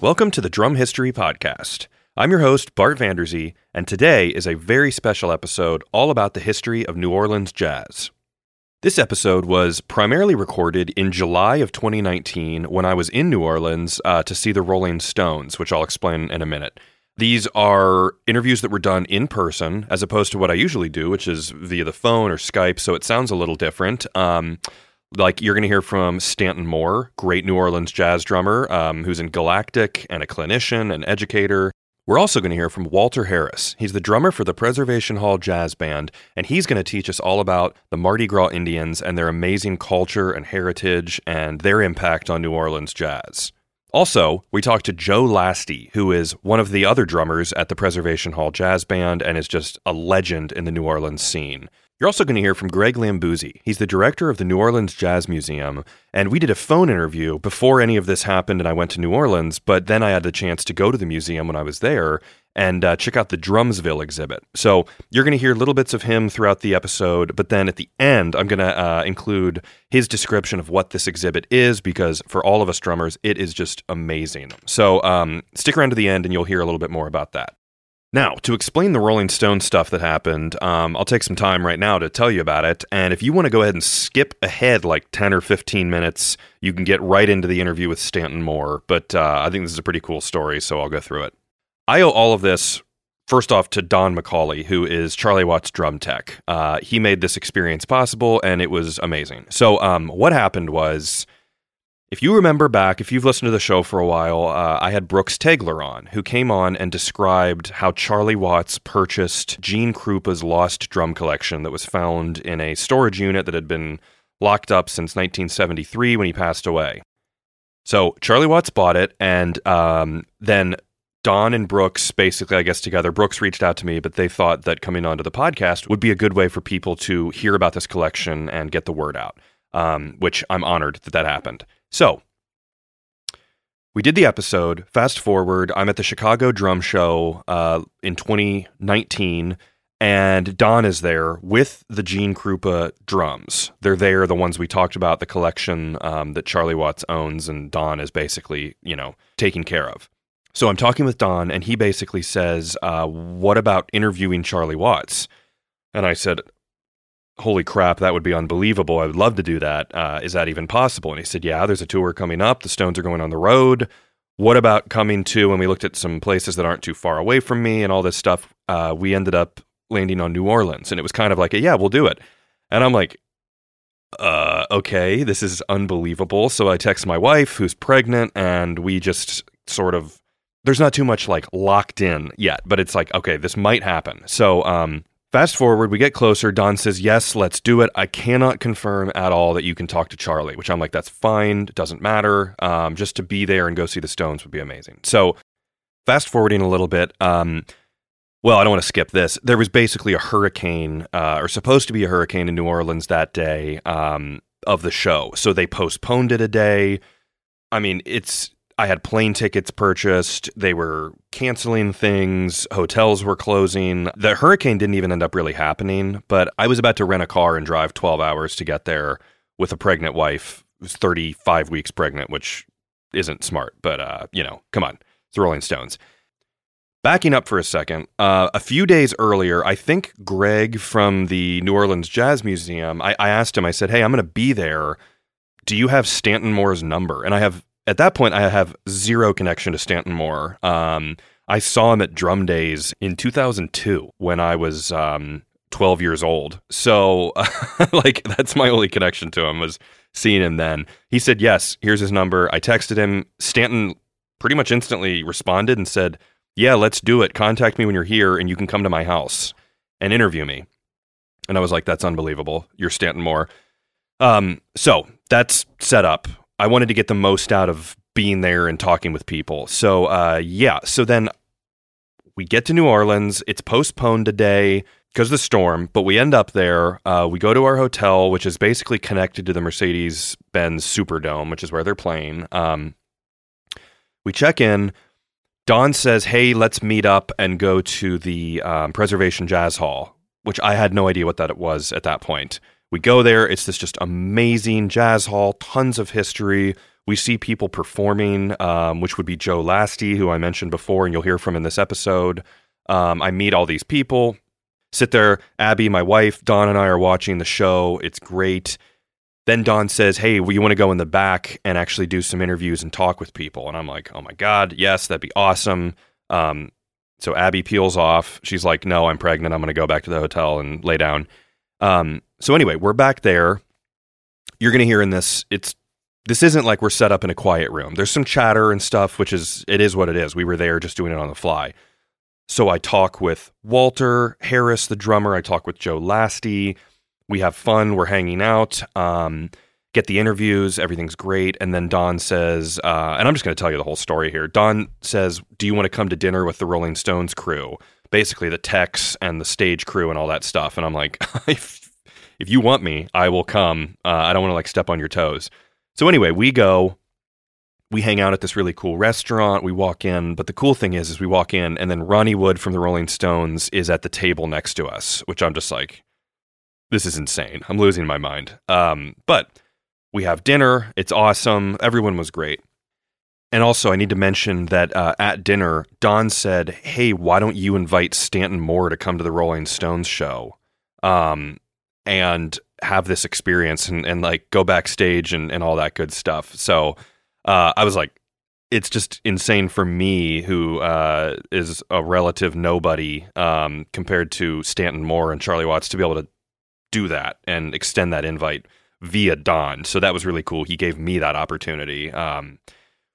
Welcome to the Drum History Podcast. I'm your host, Bart Vanderzee, and today is a very special episode all about the history of New Orleans jazz. This episode was primarily recorded in July of 2019 when I was in New Orleans uh, to see the Rolling Stones, which I'll explain in a minute. These are interviews that were done in person as opposed to what I usually do, which is via the phone or Skype, so it sounds a little different. Um, like you're going to hear from Stanton Moore, great New Orleans jazz drummer um, who's in Galactic and a clinician and educator. We're also going to hear from Walter Harris. He's the drummer for the Preservation Hall Jazz Band, and he's going to teach us all about the Mardi Gras Indians and their amazing culture and heritage and their impact on New Orleans jazz. Also, we talked to Joe Lastie, who is one of the other drummers at the Preservation Hall Jazz Band and is just a legend in the New Orleans scene. You're also going to hear from Greg Lambousy. He's the director of the New Orleans Jazz Museum. And we did a phone interview before any of this happened and I went to New Orleans, but then I had the chance to go to the museum when I was there and uh, check out the Drumsville exhibit. So you're going to hear little bits of him throughout the episode, but then at the end, I'm going to uh, include his description of what this exhibit is because for all of us drummers, it is just amazing. So um, stick around to the end and you'll hear a little bit more about that. Now, to explain the Rolling Stone stuff that happened, um, I'll take some time right now to tell you about it. And if you want to go ahead and skip ahead like 10 or 15 minutes, you can get right into the interview with Stanton Moore. But uh, I think this is a pretty cool story, so I'll go through it. I owe all of this, first off, to Don McAulay, who is Charlie Watts' drum tech. Uh, he made this experience possible, and it was amazing. So, um, what happened was if you remember back, if you've listened to the show for a while, uh, I had Brooks Tegler on, who came on and described how Charlie Watts purchased Gene Krupa's lost drum collection that was found in a storage unit that had been locked up since 1973 when he passed away. So Charlie Watts bought it, and um, then Don and Brooks basically, I guess, together. Brooks reached out to me, but they thought that coming onto the podcast would be a good way for people to hear about this collection and get the word out, um, which I'm honored that that happened. So, we did the episode. Fast forward, I'm at the Chicago Drum Show uh, in 2019, and Don is there with the Gene Krupa drums. They're there, the ones we talked about, the collection um, that Charlie Watts owns, and Don is basically, you know, taking care of. So I'm talking with Don, and he basically says, uh, What about interviewing Charlie Watts? And I said, holy crap, that would be unbelievable. I would love to do that. Uh, is that even possible? And he said, yeah, there's a tour coming up. The Stones are going on the road. What about coming to? And we looked at some places that aren't too far away from me and all this stuff. Uh, we ended up landing on New Orleans, and it was kind of like, yeah, we'll do it. And I'm like, uh, okay, this is unbelievable. So I text my wife, who's pregnant, and we just sort of. There's not too much like locked in yet, but it's like, okay, this might happen. So, um, Fast forward, we get closer. Don says, Yes, let's do it. I cannot confirm at all that you can talk to Charlie, which I'm like, That's fine. Doesn't matter. Um, just to be there and go see the Stones would be amazing. So, fast forwarding a little bit. Um, well, I don't want to skip this. There was basically a hurricane, uh, or supposed to be a hurricane in New Orleans that day um, of the show. So they postponed it a day. I mean, it's I had plane tickets purchased. They were canceling things. Hotels were closing. The hurricane didn't even end up really happening, but I was about to rent a car and drive 12 hours to get there with a pregnant wife who's 35 weeks pregnant, which isn't smart, but, uh, you know, come on. It's the Rolling Stones. Backing up for a second, uh, a few days earlier, I think Greg from the New Orleans Jazz Museum, I, I asked him, I said, hey, I'm going to be there. Do you have Stanton Moore's number? And I have at that point, I have zero connection to Stanton Moore. Um, I saw him at Drum Days in 2002 when I was um, 12 years old. So, like, that's my only connection to him was seeing him then. He said, Yes, here's his number. I texted him. Stanton pretty much instantly responded and said, Yeah, let's do it. Contact me when you're here and you can come to my house and interview me. And I was like, That's unbelievable. You're Stanton Moore. Um, so that's set up. I wanted to get the most out of being there and talking with people. So, uh, yeah. So then we get to New Orleans. It's postponed today because of the storm, but we end up there. Uh, we go to our hotel, which is basically connected to the Mercedes Benz Superdome, which is where they're playing. Um, we check in. Don says, Hey, let's meet up and go to the um, Preservation Jazz Hall, which I had no idea what that was at that point. We go there. It's this just amazing jazz hall, tons of history. We see people performing, um, which would be Joe Lastie, who I mentioned before, and you'll hear from in this episode. Um, I meet all these people, sit there. Abby, my wife, Don, and I are watching the show. It's great. Then Don says, Hey, well, you want to go in the back and actually do some interviews and talk with people? And I'm like, Oh my God, yes, that'd be awesome. Um, so Abby peels off. She's like, No, I'm pregnant. I'm going to go back to the hotel and lay down. Um, so anyway, we're back there. You're going to hear in this, it's this isn't like we're set up in a quiet room. There's some chatter and stuff, which is it is what it is. We were there just doing it on the fly. So I talk with Walter Harris, the drummer. I talk with Joe Lastie. We have fun. We're hanging out. Um, get the interviews. Everything's great. And then Don says, uh, and I'm just going to tell you the whole story here. Don says, "Do you want to come to dinner with the Rolling Stones crew?" Basically, the techs and the stage crew and all that stuff. And I'm like, if, you want me, I will come. Uh, I don't want to like step on your toes. So anyway, we go, we hang out at this really cool restaurant. We walk in, but the cool thing is, is we walk in, and then Ronnie Wood from the Rolling Stones is at the table next to us, which I'm just like, this is insane. I'm losing my mind. Um, but we have dinner. It's awesome. Everyone was great. And also, I need to mention that uh, at dinner, Don said, "Hey, why don't you invite Stanton Moore to come to the Rolling Stones show?" Um, and have this experience and, and like go backstage and, and all that good stuff. So uh, I was like, it's just insane for me, who uh, is a relative nobody um, compared to Stanton Moore and Charlie Watts, to be able to do that and extend that invite via Don. So that was really cool. He gave me that opportunity. Um,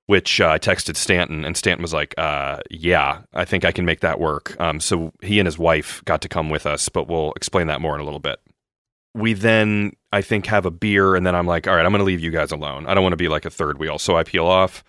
which uh, I texted Stanton, and Stanton was like, uh, "Yeah, I think I can make that work." Um, so he and his wife got to come with us, but we'll explain that more in a little bit we then I think have a beer and then I'm like, all right, I'm going to leave you guys alone. I don't want to be like a third wheel. So I peel off.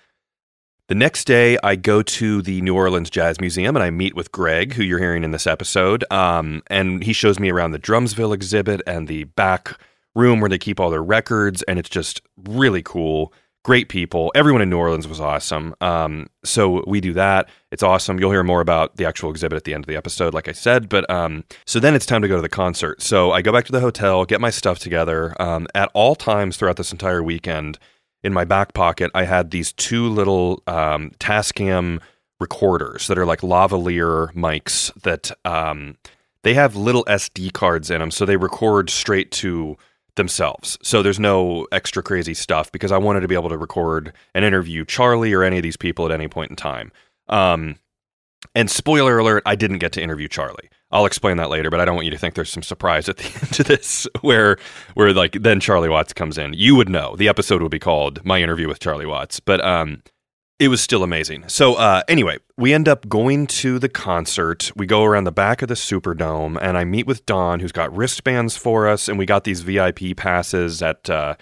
The next day, I go to the New Orleans Jazz Museum and I meet with Greg, who you're hearing in this episode. Um, and he shows me around the Drumsville exhibit and the back room where they keep all their records. And it's just really cool great people. Everyone in New Orleans was awesome. Um, so we do that. It's awesome. You'll hear more about the actual exhibit at the end of the episode, like I said. But um, so then it's time to go to the concert. So I go back to the hotel, get my stuff together. Um, at all times throughout this entire weekend, in my back pocket, I had these two little um, Tascam recorders that are like lavalier mics that um, they have little SD cards in them, so they record straight to themselves. So there's no extra crazy stuff because I wanted to be able to record and interview Charlie or any of these people at any point in time. Um, and spoiler alert, I didn't get to interview Charlie. I'll explain that later, but I don't want you to think there's some surprise at the end of this where where like then Charlie Watts comes in. You would know. The episode would be called My Interview with Charlie Watts. But um it was still amazing. So uh, anyway, we end up going to the concert. We go around the back of the Superdome, and I meet with Don, who's got wristbands for us, and we got these VIP passes at uh,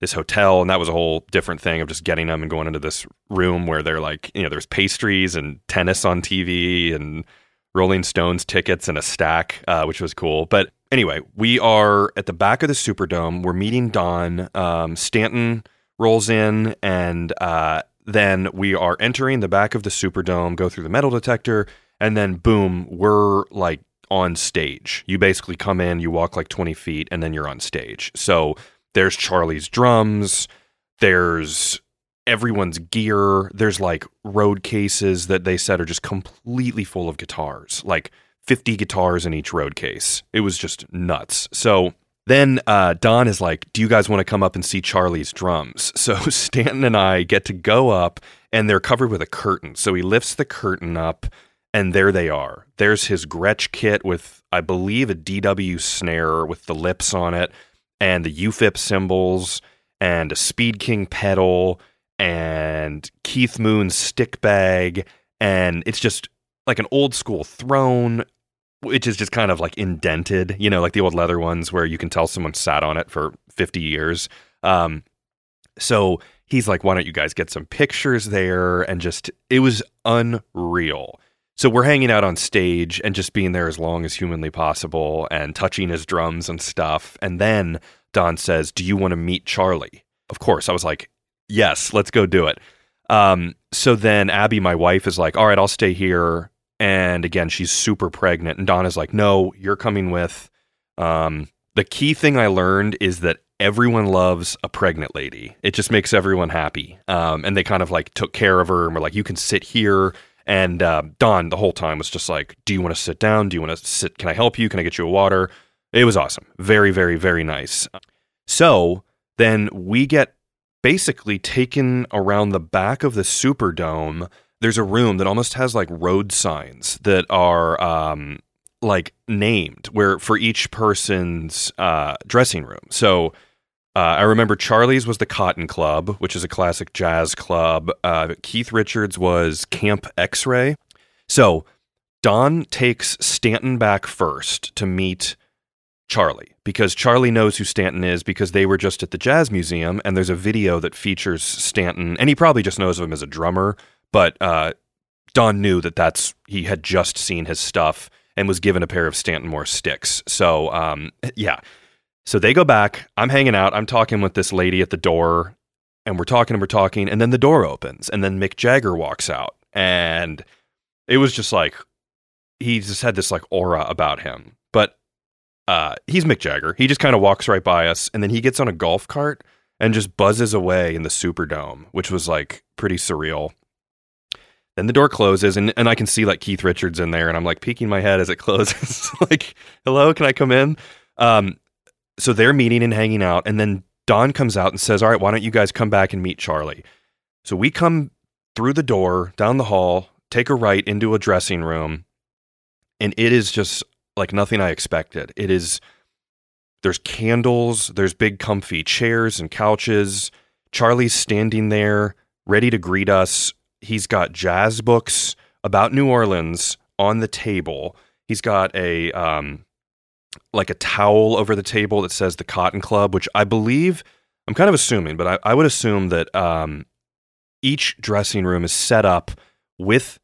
this hotel, and that was a whole different thing of just getting them and going into this room where they're like, you know, there's pastries and tennis on TV and Rolling Stones tickets and a stack, uh, which was cool. But anyway, we are at the back of the Superdome. We're meeting Don Um, Stanton rolls in and uh, then we are entering the back of the Superdome, go through the metal detector, and then boom, we're like on stage. You basically come in, you walk like 20 feet, and then you're on stage. So there's Charlie's drums, there's everyone's gear, there's like road cases that they said are just completely full of guitars, like 50 guitars in each road case. It was just nuts. So then uh, Don is like, Do you guys want to come up and see Charlie's drums? So Stanton and I get to go up, and they're covered with a curtain. So he lifts the curtain up, and there they are. There's his Gretsch kit with, I believe, a DW snare with the lips on it, and the UFIP cymbals, and a Speed King pedal, and Keith Moon's stick bag. And it's just like an old school throne which is just kind of like indented, you know, like the old leather ones where you can tell someone sat on it for 50 years. Um, so he's like, why don't you guys get some pictures there? And just, it was unreal. So we're hanging out on stage and just being there as long as humanly possible and touching his drums and stuff. And then Don says, Do you want to meet Charlie? Of course. I was like, Yes, let's go do it. Um, so then Abby, my wife, is like, All right, I'll stay here and again, she's super pregnant. And Donna's like, no, you're coming with. Um, the key thing I learned is that everyone loves a pregnant lady. It just makes everyone happy. Um, and they kind of like took care of her and were like, you can sit here. And uh, Don the whole time was just like, do you want to sit down? Do you want to sit? Can I help you? Can I get you a water? It was awesome. Very, very, very nice. So then we get basically taken around the back of the Superdome. There's a room that almost has like road signs that are um, like named where for each person's uh, dressing room. So uh, I remember Charlie's was the Cotton Club, which is a classic jazz club. Uh, Keith Richards was Camp X Ray. So Don takes Stanton back first to meet Charlie because Charlie knows who Stanton is because they were just at the Jazz Museum and there's a video that features Stanton and he probably just knows of him as a drummer, but uh, Don knew that that's he had just seen his stuff and was given a pair of Stanton Moore sticks. So um, yeah, so they go back. I'm hanging out. I'm talking with this lady at the door, and we're talking and we're talking, and then the door opens, and then Mick Jagger walks out, and it was just like he just had this like aura about him. But uh, he's Mick Jagger. He just kind of walks right by us, and then he gets on a golf cart and just buzzes away in the Superdome, which was like pretty surreal. Then the door closes, and, and I can see like Keith Richards in there, and I'm like peeking my head as it closes, like, "Hello, can I come in?" Um, so they're meeting and hanging out, and then Don comes out and says, "All right, why don't you guys come back and meet Charlie?" So we come through the door, down the hall, take a right into a dressing room, and it is just like nothing I expected. It is there's candles, there's big comfy chairs and couches. Charlie's standing there, ready to greet us. He's got jazz books about New Orleans on the table. He's got a um, like a towel over the table that says the Cotton Club, which I believe I'm kind of assuming, but I, I would assume that um, each dressing room is set up with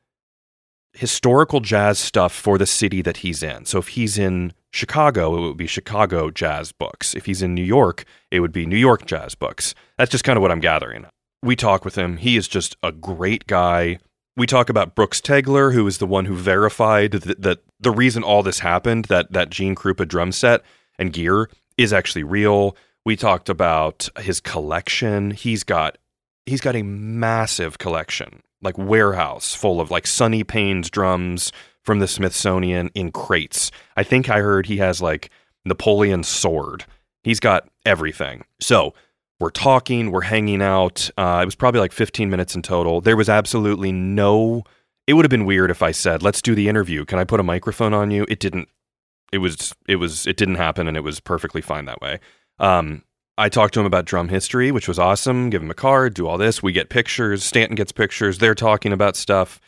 historical jazz stuff for the city that he's in. So if he's in Chicago, it would be Chicago jazz books. If he's in New York, it would be New York jazz books. That's just kind of what I'm gathering. We talk with him. He is just a great guy. We talk about Brooks Tegler, who is the one who verified that, that the reason all this happened, that that Gene Krupa drum set and gear is actually real. We talked about his collection. He's got he's got a massive collection, like warehouse full of like Sonny Payne's drums from the Smithsonian in crates. I think I heard he has like Napoleon's sword. He's got everything. So we're talking, we're hanging out. Uh, it was probably like 15 minutes in total. There was absolutely no. It would have been weird if I said, "Let's do the interview. Can I put a microphone on you?" It didn't. It was. It was. It didn't happen, and it was perfectly fine that way. Um, I talked to him about drum history, which was awesome. Give him a card, do all this. We get pictures. Stanton gets pictures. They're talking about stuff,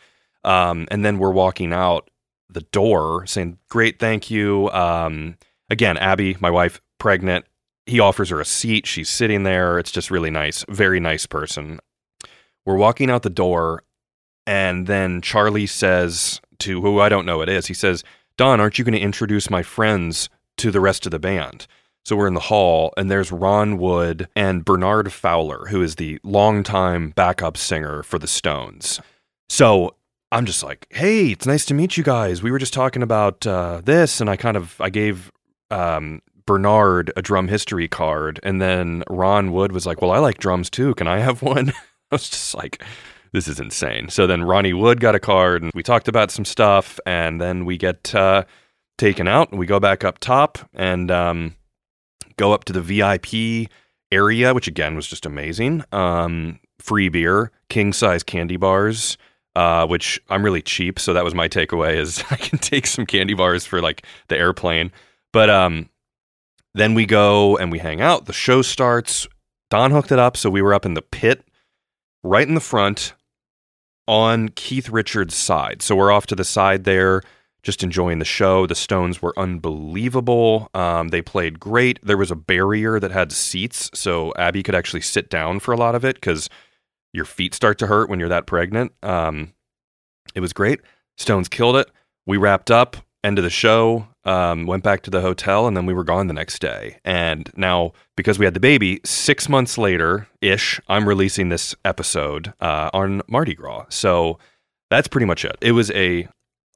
um, and then we're walking out the door, saying, "Great, thank you." Um, again, Abby, my wife, pregnant he offers her a seat. She's sitting there. It's just really nice. Very nice person. We're walking out the door, and then Charlie says to who I don't know it is, he says, Don, aren't you going to introduce my friends to the rest of the band? So we're in the hall, and there's Ron Wood and Bernard Fowler, who is the longtime backup singer for the Stones. So I'm just like, hey, it's nice to meet you guys. We were just talking about uh, this, and I kind of I gave um, Bernard a drum history card, and then Ron Wood was like, "Well, I like drums too. Can I have one?" I was just like, "This is insane." So then Ronnie Wood got a card, and we talked about some stuff, and then we get uh, taken out, and we go back up top, and um, go up to the VIP area, which again was just amazing. Um, free beer, king size candy bars. Uh, which I'm really cheap, so that was my takeaway. Is I can take some candy bars for like the airplane, but um, then we go and we hang out. The show starts. Don hooked it up, so we were up in the pit, right in the front, on Keith Richards' side. So we're off to the side there, just enjoying the show. The Stones were unbelievable. Um, they played great. There was a barrier that had seats, so Abby could actually sit down for a lot of it because your feet start to hurt when you're that pregnant. Um, it was great. Stones killed it. We wrapped up. End of the show um, went back to the hotel, and then we were gone the next day. And now, because we had the baby, six months later ish, I'm releasing this episode uh, on Mardi Gras. So that's pretty much it. It was a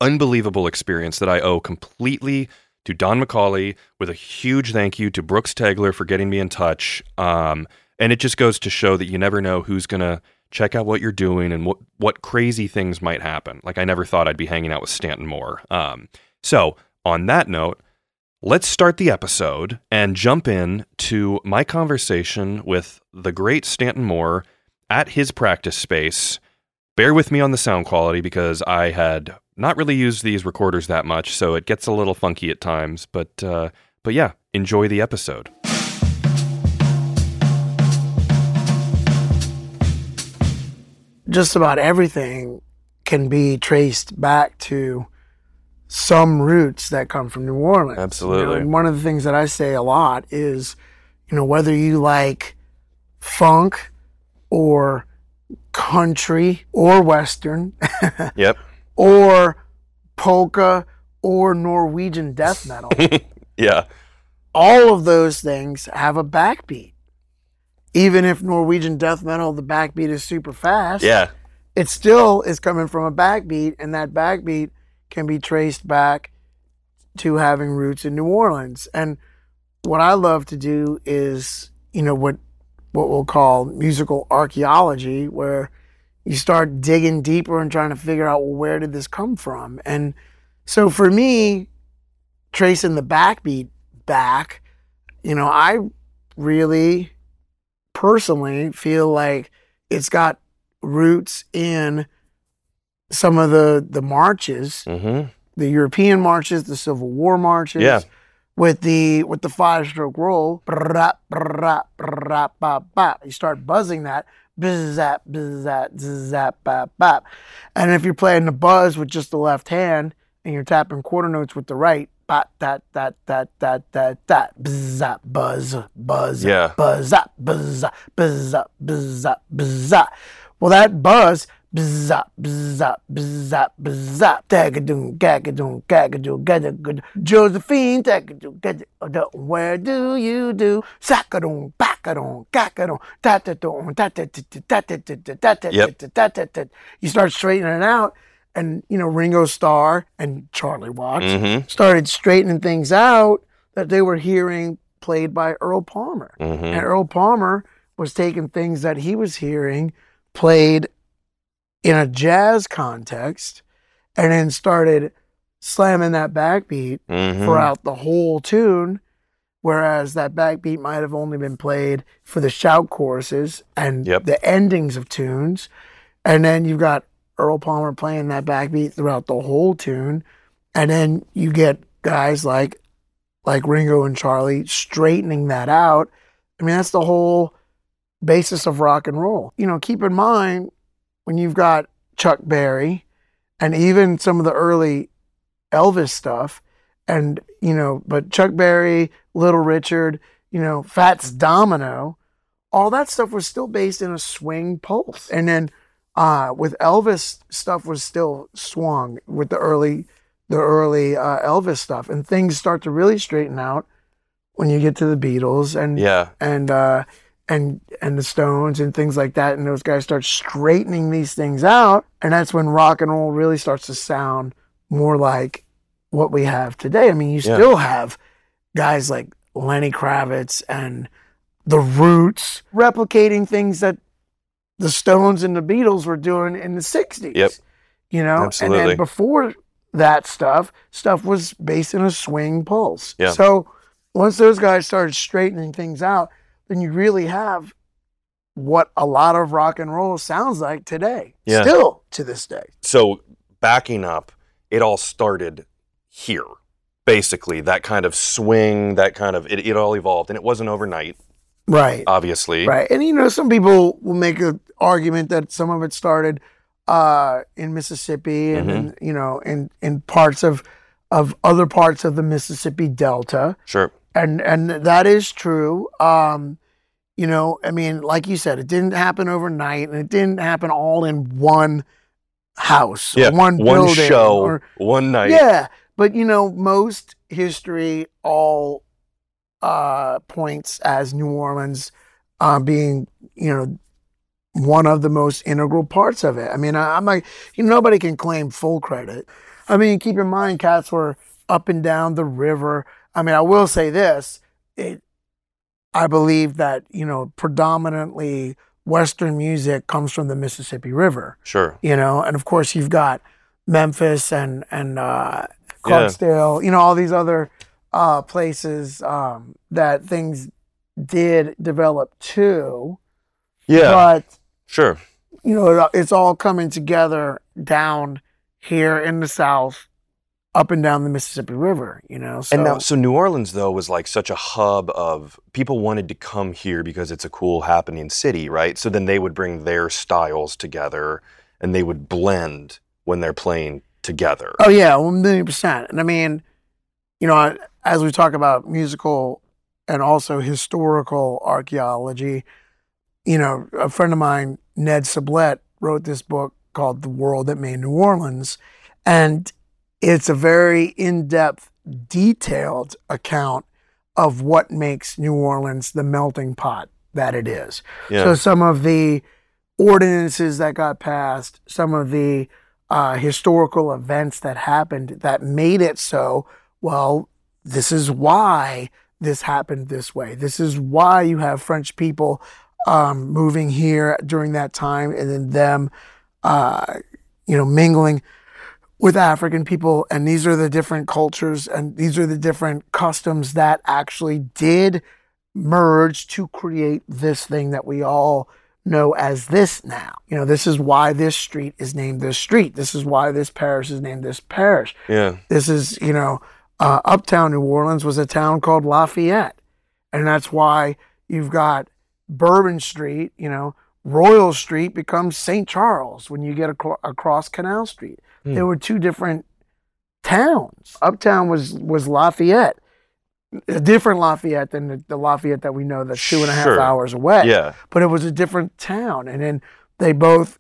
unbelievable experience that I owe completely to Don McAulay with a huge thank you to Brooks Tegler for getting me in touch. Um, and it just goes to show that you never know who's going to check out what you're doing and what, what crazy things might happen. Like, I never thought I'd be hanging out with Stanton Moore. Um, so, on that note, let's start the episode and jump in to my conversation with the great Stanton Moore at his practice space. Bear with me on the sound quality because I had not really used these recorders that much, so it gets a little funky at times. But uh, but yeah, enjoy the episode. Just about everything can be traced back to some roots that come from New Orleans. Absolutely. You know, and one of the things that I say a lot is, you know, whether you like funk or country or western Yep. or polka or Norwegian death metal, Yeah. all of those things have a backbeat. Even if Norwegian death metal, the backbeat is super fast, Yeah. it still is coming from a backbeat, and that backbeat can be traced back to having roots in New Orleans. And what I love to do is, you know, what what we'll call musical archaeology, where you start digging deeper and trying to figure out well, where did this come from. And so for me, tracing the backbeat back, you know, I really personally feel like it's got roots in some of the the marches, Mm-hmm. the European marches, the Civil War marches. Yeah. With the with the five stroke roll, you start buzzing that, bzzap, bzzap, bzzap, ba, ba. and if you're playing the buzz with just the left hand and you're tapping quarter notes with the right, ba, that that that that that that, bzzap, buzz, buzz, Yeah. buzz, up, buzz, up, buzz, up, buzz, up, buzz. up. Well, that buzz, buzz, up, buzz, up, buzz, up, buzz, up. Dagadoon, gagadoon, gagadoon, gagadoon. Josephine, dagadoon, gagadoon. Where do you do? Sakadoon, bakadoon, gagadoon, tatadoon, tatadoon. You start straightening it out, and you know Ringo Starr and Charlie Watts Mm-hmm. started straightening things out that they were hearing played by Earl Palmer. Mm-hmm. And Earl Palmer was taking things that he was hearing played in a jazz context and then started slamming that backbeat Mm-hmm. throughout the whole tune. Whereas that backbeat might have only been played for the shout choruses and Yep. the endings of tunes. And then you've got Earl Palmer playing that backbeat throughout the whole tune. And then you get guys like like Ringo and Charlie straightening that out. I mean, that's the whole basis of rock and roll. You know, keep in mind when you've got Chuck Berry and even some of the early Elvis stuff, and you know, but Chuck Berry, Little Richard, you know, Fats Domino, all that stuff was still based in a swing pulse. And then uh, with Elvis, stuff was still swung with the early, the early uh, Elvis stuff, and things start to really straighten out when you get to the Beatles and Yeah. and uh, and and the Stones and things like that, and those guys start straightening these things out, and that's when rock and roll really starts to sound more like what we have today. I mean, you Yeah. still have guys like Lenny Kravitz and the Roots replicating things that the Stones and the Beatles were doing in the '60s. Yep. You know, Absolutely. and then before that stuff, stuff was based in a swing pulse. Yeah. So once those guys started straightening things out, then you really have what a lot of rock and roll sounds like today. Yeah. Still to this day. So backing up, it all started here. Basically, that kind of swing, that kind of it, it all evolved, and it wasn't overnight, Right. obviously. Right. And you know, some people will make an argument that some of it started uh, in Mississippi and, Mhm. then, you know, in, in parts of of other parts of the Mississippi Delta. Sure. And and that is true. Um, you know, I mean, like you said, it didn't happen overnight and it didn't happen all in one house, Yeah. one One building, show, or one night. yeah, but you know, most history all uh, points as New Orleans uh, being, you know, one of the most integral parts of it. I mean, I, I'm like, you know, nobody can claim full credit. I mean, keep in mind, cats were up and down the river. I mean, I will say this: it, I believe that you know predominantly Western music comes from the Mississippi River. Sure. You know, and of course you've got Memphis and and uh, Clarksdale. You know, all these other uh, places um, that things did develop too. Yeah. But sure. you know, it- it's all coming together down here in the South, up and down the Mississippi River. You know, so And now, so New Orleans though was like such a hub of people wanted to come here because it's a cool happening city, right? So then they would bring their styles together and they would blend when they're playing together. Oh yeah, one million percent. And I mean, you know, as we talk about musical and also historical archaeology, you know, a friend of mine, Ned Sublette, wrote this book called "The World That Made New Orleans," and it's a very in-depth, detailed account of what makes New Orleans the melting pot that it is. Yeah. So some of the ordinances that got passed, some of the uh, historical events that happened that made it so. Well, this is why this happened this way. This is why you have French people um, moving here during that time, and then them, uh, you know, mingling with African people, and these are the different cultures and these are the different customs that actually did merge to create this thing that we all know as this now. You know, this is why this street is named this street. This is why this parish is named this parish. yeah. This is, you know, uh, uptown New Orleans was a town called Lafayette. And that's why you've got Bourbon Street, you know, Royal Street becomes St. Charles when you get acro- across Canal Street. Hmm. There were two different towns. Uptown was was Lafayette, a different Lafayette than the, the Lafayette that we know that's two and a half Sure. hours away. Yeah. But it was a different town. And then they both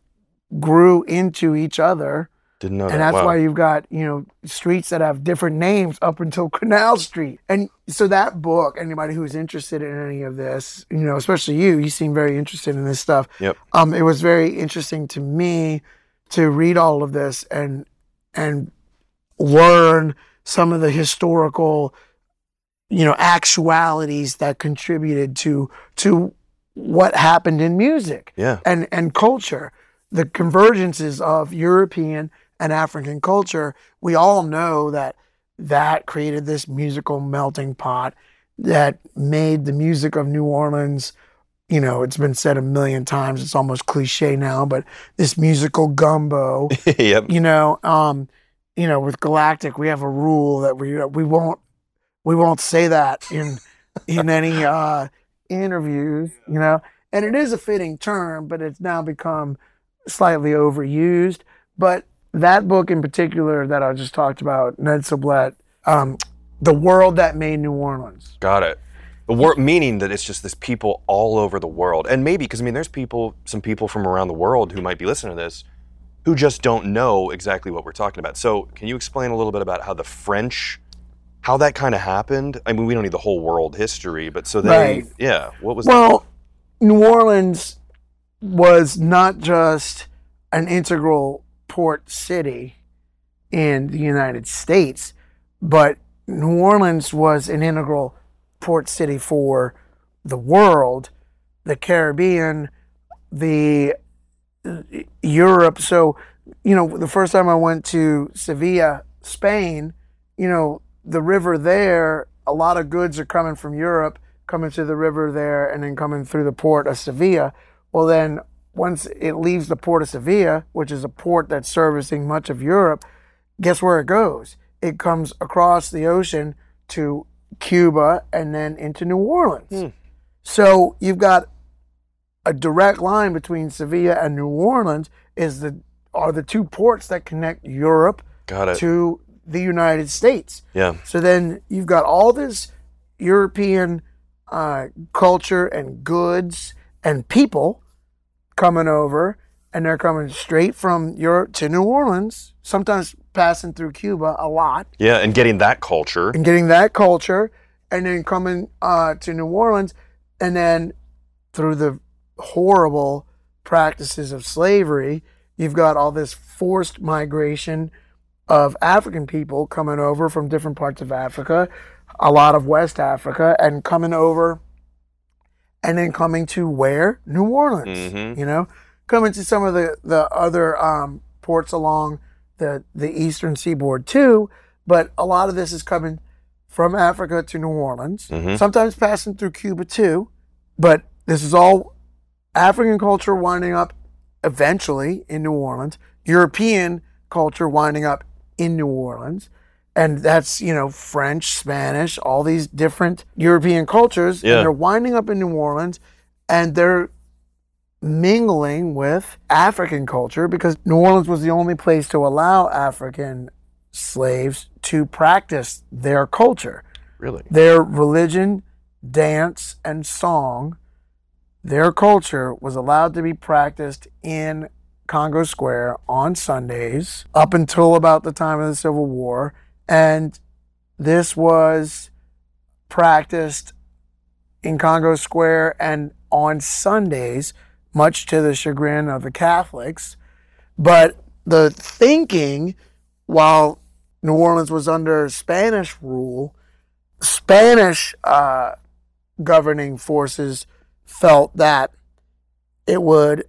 grew into each other. Didn't know And that. that's Wow. why you've got, you know, streets that have different names up until Canal Street. And so that book, anybody who's interested in any of this, you know, especially you, you seem very interested in this stuff. Yep. Um, it was very interesting to me to read all of this and and learn some of the historical, you know, actualities that contributed to to what happened in music Yeah. and and culture, the convergences of European and African culture. We all know that that created this musical melting pot that made the music of New Orleans. You know, it's been said a million times. It's almost cliche now, but this musical gumbo. yep. you know, um, you know, with Galactic, we have a rule that we we won't we won't say that in in any uh, interviews, you know. And it is a fitting term, but it's now become slightly overused. But that book in particular that I just talked about, Ned Sublette, um, The World That Made New Orleans. Got it. The wor- meaning that it's just this people all over the world, and maybe because I mean, there's people, some people from around the world who might be listening to this, who just don't know exactly what we're talking about. So, can you explain a little bit about how the French, how that kind of happened? I mean, we don't need the whole world history, but so they, Right. yeah, what was Well, New Orleans was not just an integral port city in the United States, but New Orleans was an integral port city for the world, the Caribbean, the Europe. So, you know, the first time I went to Sevilla, Spain, you know, the river there, a lot of goods are coming from Europe, coming to the river there, and then coming through the port of Sevilla. Well, then once it leaves the port of Sevilla, which is a port that's servicing much of Europe, guess where it goes? It comes across the ocean to Cuba and then into New Orleans. Hmm. So you've got a direct line between Sevilla and New Orleans is the are the two ports that connect Europe got it? to the United States. Yeah, So then you've got all this European uh, culture and goods and people coming over, and they're coming straight from Europe to New Orleans, sometimes passing through Cuba a lot, yeah, and getting that culture. and getting that culture, and then coming uh, to New Orleans, and then through the horrible practices of slavery, you've got all this forced migration of African people coming over from different parts of Africa, a lot of West Africa, and coming over and then coming to where? New Orleans. Mhm. You know, coming to some of the, the other um, ports along the, the eastern seaboard too. But a lot of this is coming from Africa to New Orleans, Mhm. sometimes passing through Cuba too. But this is all African culture winding up eventually in New Orleans, European culture winding up in New Orleans. And that's, you know, French, Spanish, all these different European cultures. Yeah. And they're winding up in New Orleans and they're mingling with African culture because New Orleans was the only place to allow African slaves to practice their culture Really? their religion, dance, and song, their culture was allowed to be practiced in Congo Square on Sundays up until about the time of the Civil War. And this was practiced in Congo Square and on Sundays, much to the chagrin of the Catholics. But the thinking, while New Orleans was under Spanish rule, Spanish uh, governing forces felt that it would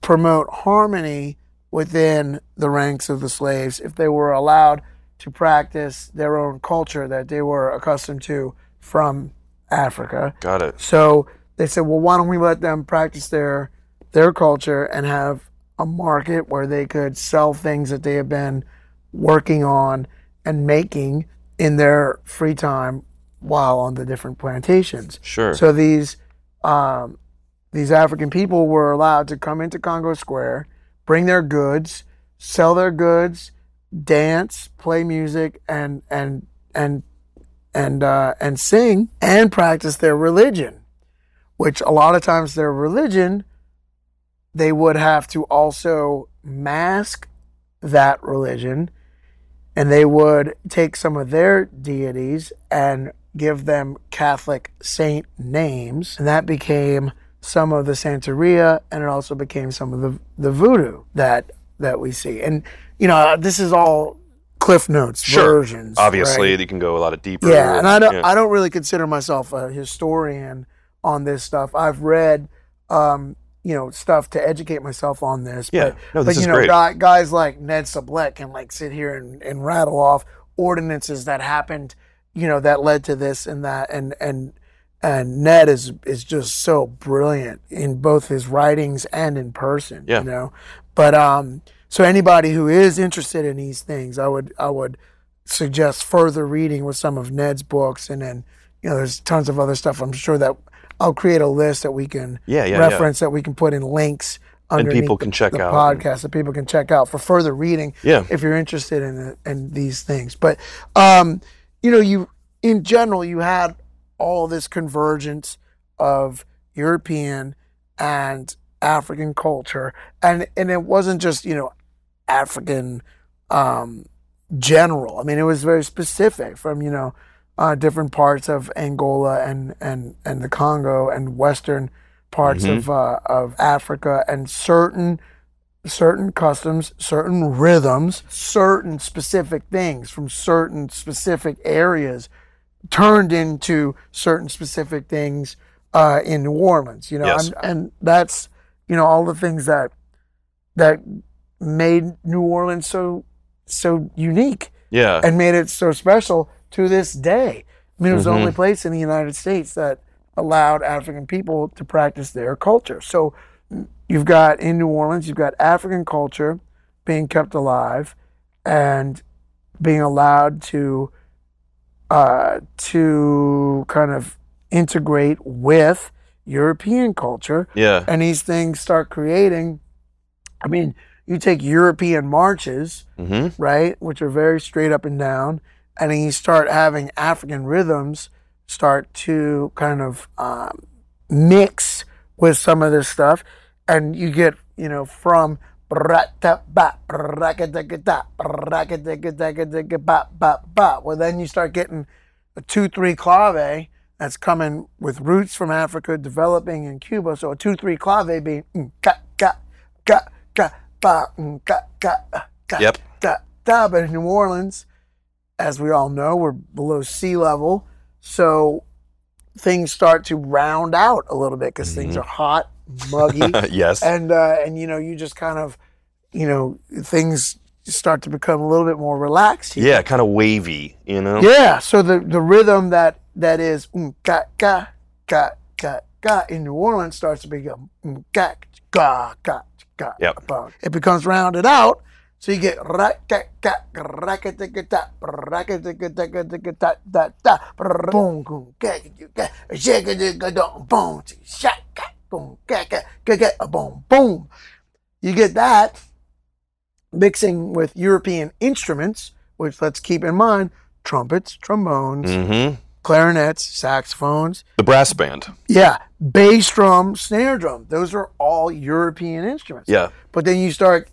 promote harmony within the ranks of the slaves if they were allowed to practice their own culture that they were accustomed to from Africa. Got it. So they said, well, why don't we let them practice their their culture and have a market where they could sell things that they have been working on and making in their free time while on the different plantations. Sure. So these um, these African people were allowed to come into Congo Square, bring their goods, sell their goods, dance, play music, and and and and uh, and sing and practice their religion. Which a lot of times their religion, they would have to also mask that religion, and they would take some of their deities and give them Catholic saint names, and that became some of the Santeria, and it also became some of the the voodoo that that we see. And you know, this is all Cliff Notes Sure. versions. Obviously, right? you can go a lot of deeper. Yeah, and I don't yeah. I don't really consider myself a historian on this stuff. I've read um, you know, stuff to educate myself on this. Yeah. But, No, this but is you know, great. guys like Ned Sublette can like sit here and, and rattle off ordinances that happened, you know, that led to this and that and and and Ned is is just so brilliant in both his writings and in person. Yeah. You know. But um so anybody who is interested in these things, I would I would suggest further reading with some of Ned's books and then you know there's tons of other stuff. I'm sure that I'll create a list that we can Yeah, yeah, yeah. reference that we can put in links underneath people the- can check the out. podcast that people can check out for further reading Yeah. if you're interested in in these things. But um, you know, you in general you had all this convergence of European and African culture, and and it wasn't just you know African um, general. I mean, it was very specific from you know uh, different parts of Angola and and and the Congo and western parts Mhm. of uh, of Africa and certain certain customs, certain rhythms, certain specific things from certain specific areas turned into certain specific things uh, in New Orleans. You know, Yes. and, and that's you know all the things that that made New Orleans so so unique Yeah. and made it so special to this day. I mean, it was the Mhm. only place in the United States that allowed African people to practice their culture. So you've got in New Orleans, you've got African culture being kept alive and being allowed to uh, to kind of integrate with European culture yeah. and these things start creating. I mean, you take European marches, hmm right, which are very straight up and down, and then you start having African rhythms start to kind of um, mix with some of this stuff, and you get, you know, from ba, ba. well, then you start getting a two three clave that's coming with roots from Africa, developing in Cuba. So a two three clave being mm, ka ka ka ka ba mm, ka ka uh, Yep. ka da. But in New Orleans, as we all know, we're below sea level, so things start to round out a little bit because things Mhm. are hot, muggy, yes. and uh, and you know you just kind of, you know, things start to become a little bit more relaxed. here. yeah, kind of wavy, you know? Yeah, so the the rhythm that that is mm, ga ga ga ga ga in New Orleans starts to become mm, ga ga ga ga. Yep. It becomes rounded out, so you get boom. You get that mixing with European instruments, which let's keep in mind trumpets, trombones, hmm clarinets, saxophones. The brass band. Yeah, bass drum, snare drum. Those are all European instruments. Yeah. But then you start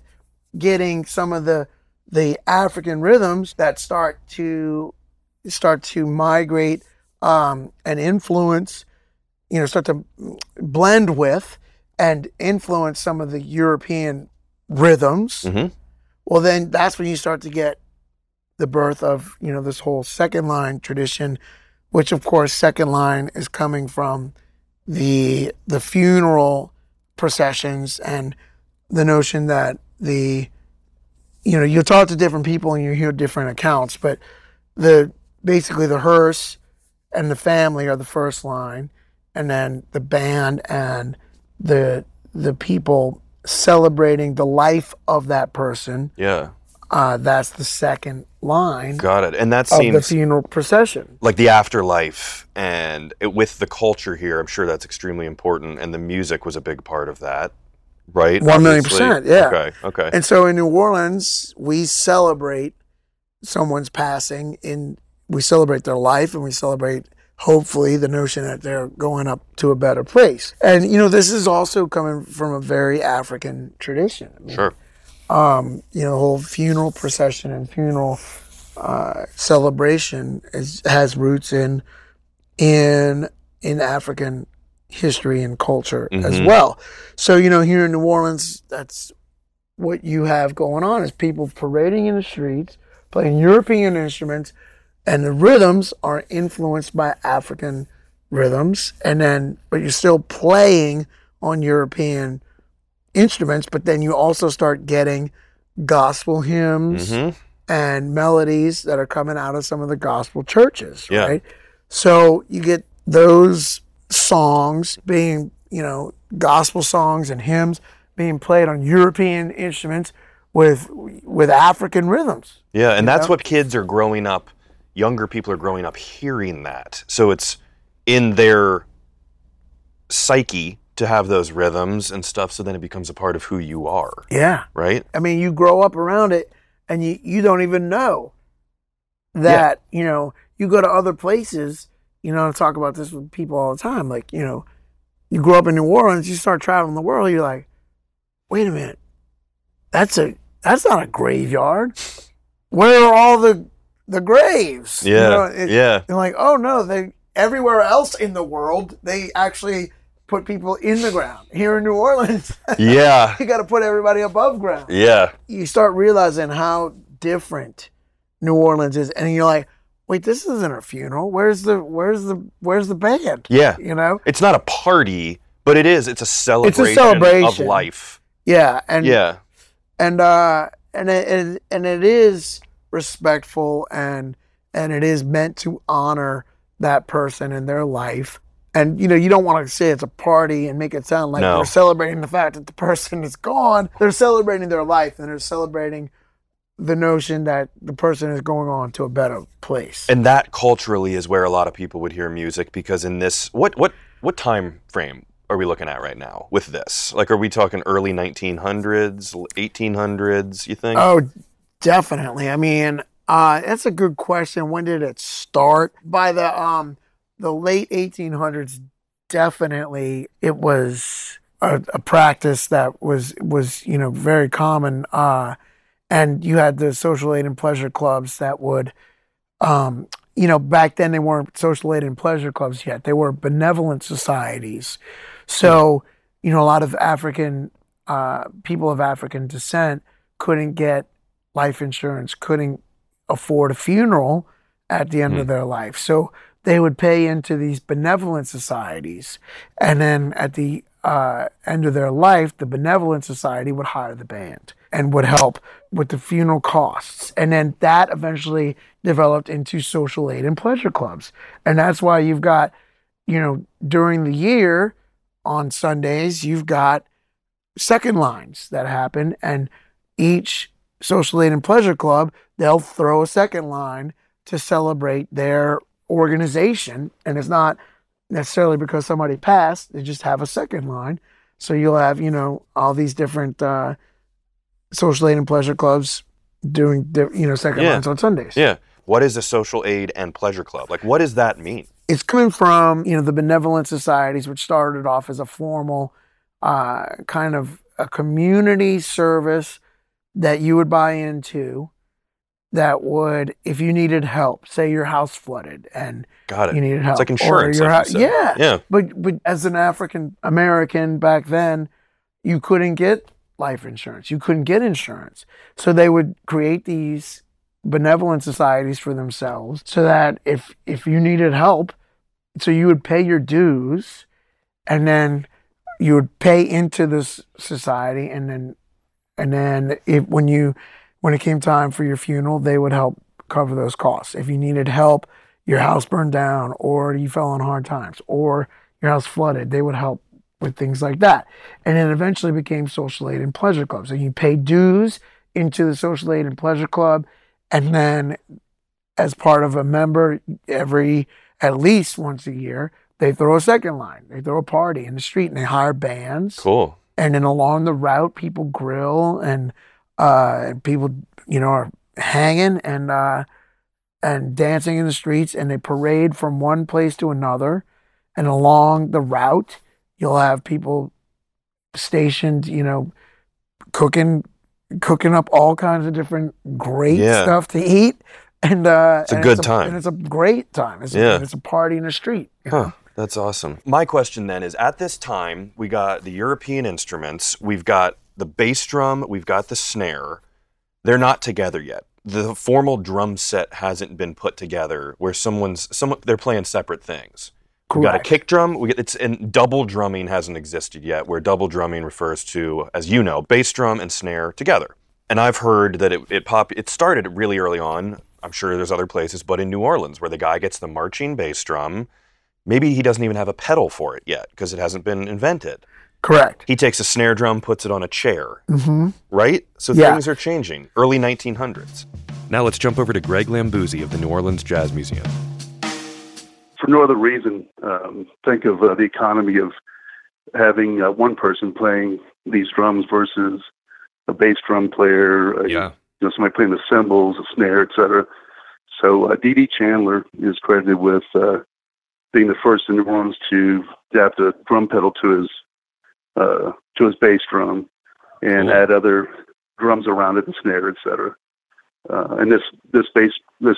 getting some of the the African rhythms that start to start to migrate um, and influence, you know, start to blend with and influence some of the European rhythms. hmm Well, then that's when you start to get the birth of you know this whole second line tradition, which of course second line is coming from the the funeral processions and the notion that the you know you talk to different people and you hear different accounts, but the basically the hearse and the family are the first line, and then the band and the the people celebrating the life of that person Yeah. uh, that's the second line Got it. And that of the funeral procession. like the afterlife and it, with the culture here, I'm sure that's extremely important. And the music was a big part of that, right? One million percent, yeah. Okay. Okay. And so in New Orleans, we celebrate someone's passing in we celebrate their life and we celebrate hopefully the notion that they're going up to a better place. And you know, this is also coming from a very African tradition. I mean, sure. um, you know, the whole funeral procession and funeral uh, celebration is, has roots in in in African history and culture as Mhm. well. So you know, here in New Orleans, that's what you have going on is people parading in the streets, playing European instruments, and the rhythms are influenced by African rhythms, and then but you're still playing on European instruments, but then you also start getting gospel hymns hmm and melodies that are coming out of some of the gospel churches, Yeah. right? So you get those songs being, you know, gospel songs and hymns being played on European instruments with with African rhythms. Yeah. And that's know? what kids are growing up, younger people are growing up hearing that. So it's in their psyche to have those rhythms and stuff. So then it becomes a part of who you are, Yeah. right? I mean, you grow up around it and you, you don't even know that, you know, you go to other places, you know, I talk about this with people all the time. Like, you know, you grow up in New Orleans, you start traveling the world, you're like, wait a minute, that's a that's not a graveyard. Where are all the the graves? You Yeah. know, it- yeah. You're like, oh no, they everywhere else in the world, they actually put people in the ground. Here in New Orleans, Yeah. you got to put everybody above ground Yeah. you start realizing how different New Orleans is, and you're like, wait, this isn't a funeral. Where's the where's the where's the band? Yeah. You know? It's not a party, but it is. It's a celebration, of celebration. of life. Yeah, and yeah. and uh and it, and and it is respectful and and it is meant to honor that person and their life. And you know, you don't want to say it's a party and make it sound like No. they're celebrating the fact that the person is gone. They're celebrating their life and they're celebrating the notion that the person is going on to a better place. And that culturally is where a lot of people would hear music because in this what what what time frame are we looking at right now with this? Like are we talking early 1900s, 1800s, you think? Oh, definitely. I mean, uh, that's a good question. When did it start? By the um the late 1800s, definitely it was a, a practice that was was you know very common. Uh, and you had the social aid and pleasure clubs that would, um, you know, back then they weren't social aid and pleasure clubs yet. They were benevolent societies. So, you know, a lot of African uh, people of African descent couldn't get life insurance couldn't afford a funeral at the end Hmm. of their life. So they would pay into these benevolent societies. And then at the uh, end of their life, the benevolent society would hire the band and would help with the funeral costs. And then that eventually developed into social aid and pleasure clubs. And that's why you've got, you know, during the year on Sundays, you've got second lines that happen. And each social aid and pleasure club, they'll throw a second line to celebrate their organization. And it's not necessarily because somebody passed, they just have a second line. So you'll have, you know, all these different uh, social aid and pleasure clubs doing, you know, second Yeah. lines on Sundays. Yeah. What is a social aid and pleasure club? Like, what does that mean? It's coming from, you know, the benevolent societies, which started off as a formal uh, kind of a community service that you would buy into that would, if you needed help, say your house flooded and Got it. you needed help. like or insurance, your like hou- yeah. Yeah. But but as an African American back then, you couldn't get life insurance. You couldn't get insurance. So they would create these benevolent societies for themselves so that if if you needed help, so you would pay your dues and then you would pay into this society and then and then if when you when it came time for your funeral, they would help cover those costs. If you needed help, your house burned down or you fell on hard times or your house flooded, they would help with things like that. And then eventually became social aid and pleasure clubs. So you pay dues into the social aid and pleasure club and then as part of a member every at least once a year, they throw a second line. They throw a party in the street and they hire bands Cool. and then along the route people grill and uh people you know are hanging and uh and dancing in the streets and they parade from one place to another and along the route you'll have people stationed you know cooking cooking up all kinds of different great Yeah. stuff to eat and uh It's a and good time. and it's a great time it's, Yeah. a, it's a party in the street? Huh. That's awesome. My question then is at this time, we got the European instruments, we've got the bass drum, we've got the snare. They're not together yet. The formal drum set hasn't been put together where someone's someone they're playing separate things. We've got a kick drum. We get, it's and double drumming hasn't existed yet, where double drumming refers to, as you know, bass drum and snare together. And I've heard that it it pop it started really early on. I'm sure there's other places, but in New Orleans, where the guy gets the marching bass drum, maybe he doesn't even have a pedal for it yet because it hasn't been invented. correct He takes a snare drum, puts it on a chair, hmm right? So Yeah. things are changing. Early 1900s. Now let's jump over to Greg Lambousy of the New Orleans Jazz Museum. For no other reason, um, think of uh, the economy of having uh, one person playing these drums versus a bass drum player, a, Yeah. you know, somebody playing the cymbals, a snare, etc. So uh, Dee Dee Chandler is credited with uh, being the first in New Orleans to adapt a drum pedal to his uh, to his bass drum and Cool. add other drums around it, the snare, etc. Uh, and this this bass this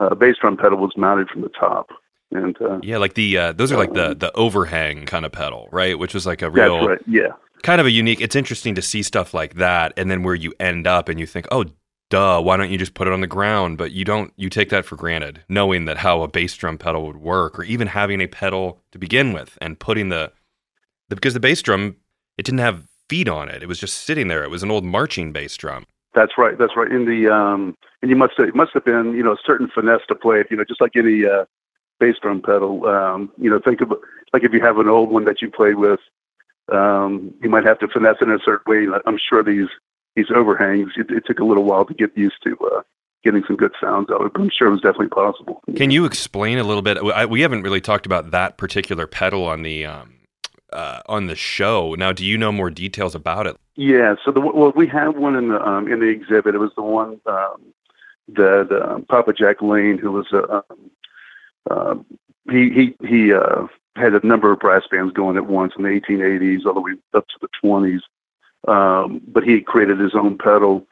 uh, bass drum pedal was mounted from the top, and uh, Yeah, like the uh, those are like the the overhang kind of pedal, right? Which was like a real right. Yeah, kind of a unique. It's interesting to see stuff like that, and then where you end up, and you think, oh, duh, why don't you just put it on the ground? But you don't. You take that for granted, knowing that how a bass drum pedal would work, or even having a pedal to begin with, and putting the, the because the bass drum it didn't have feet on it. It was just sitting there. It was an old marching bass drum. That's right. That's right. In the um, and you must have, it must have been you know a certain finesse to play it. You know, just like any uh, bass drum pedal. Um, you know, think of like if you have an old one that you played with, um, you might have to finesse it in a certain way. I'm sure these these overhangs. It, it took a little while to get used to uh, getting some good sounds out of it, but I'm sure it was definitely possible. Can you explain a little bit? I, we haven't really talked about that particular pedal on the um, uh, on the show. Now, do you know more details about it? Yeah, so the well, we have one in the um, in the exhibit. It was the one um, that um, Papa Jack Laine, who was a um, uh, he he he uh, had a number of brass bands going at once in the 1880s, all the way up to the 20s. Um, but he created his own pedal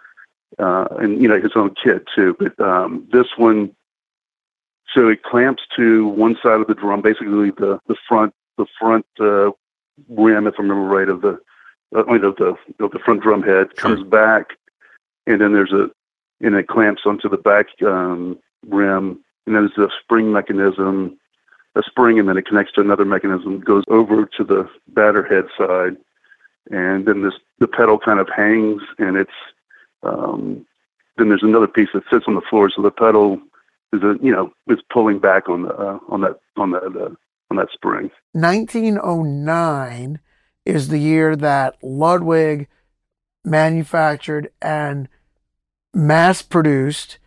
uh, and you know his own kit too. But um, this one, so it clamps to one side of the drum, basically the the front the front uh, rim, if I remember right, of the I mean, of the of the front drum head comes back and then there's a and it clamps onto the back um, rim, and then there's a spring mechanism, a spring, and then it connects to another mechanism, goes over to the batter head side, and then this the pedal kind of hangs, and it's um, then there's another piece that sits on the floor, so the pedal is a you know is pulling back on the uh, on that on the, uh, on that spring. 1909 is the year that Ludwig manufactured and mass produced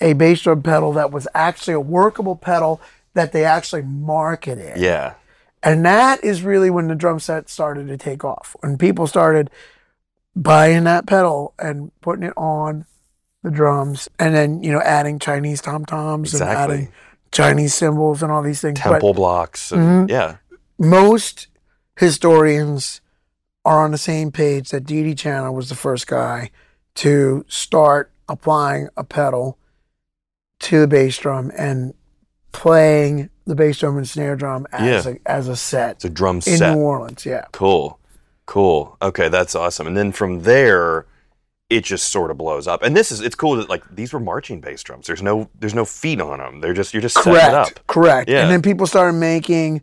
a bass drum pedal that was actually a workable pedal that they actually marketed. Yeah. And that is really when the drum set started to take off. When people started buying that pedal and putting it on the drums and then, you know, adding Chinese tom toms and adding Chinese cymbals and all these things. But Temple blocks. and- Mhm. Yeah. most historians are on the same page that Dee Dee Chandler was the first guy to start applying a pedal to the bass drum and playing the bass drum and snare drum as Yeah. a as a set It's a drum in set. In New Orleans. Yeah. Cool. Cool. Okay, that's awesome. And then from there, it just sort of blows up. And this is it's cool that like these were marching bass drums. There's no there's no feet on them. They're just you're just setting it up. Correct. Correct. Yeah. And then people started making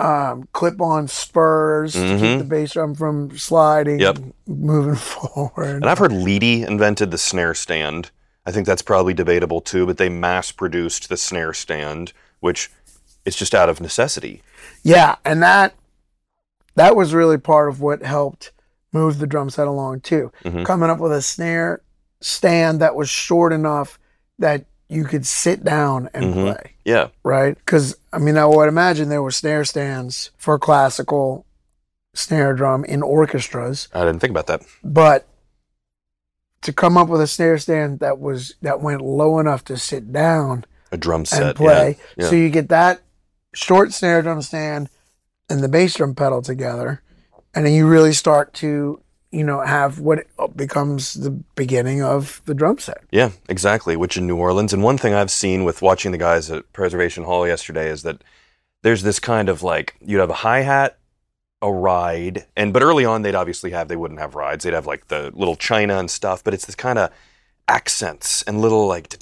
um, clip-on spurs to Mhm. keep the bass drum from sliding, Yep. moving forward. And I've heard Leedy invented the snare stand. I think that's probably debatable too, but they mass produced the snare stand, which it's just out of necessity. Yeah, and that that was really part of what helped move the drum set along too. Mhm. Coming up with a snare stand that was short enough that you could sit down and Mhm. play, Yeah. right? Because I mean, I would imagine there were snare stands for classical snare drum in orchestras, I didn't think about that. but to come up with a snare stand that was that went low enough to sit down A drum set and play. Yeah. So you get that short snare drum stand and the bass drum pedal together, and then you really start to, you know, have what becomes the beginning of the drum set. Yeah, exactly. Which in New Orleans, and one thing I've seen with watching the guys at Preservation Hall yesterday is that there's this kind of like you'd have a hi hat, a ride, and but early on they'd obviously have they wouldn't have rides. They'd have like the little china and stuff, but it's this kind of accents and little like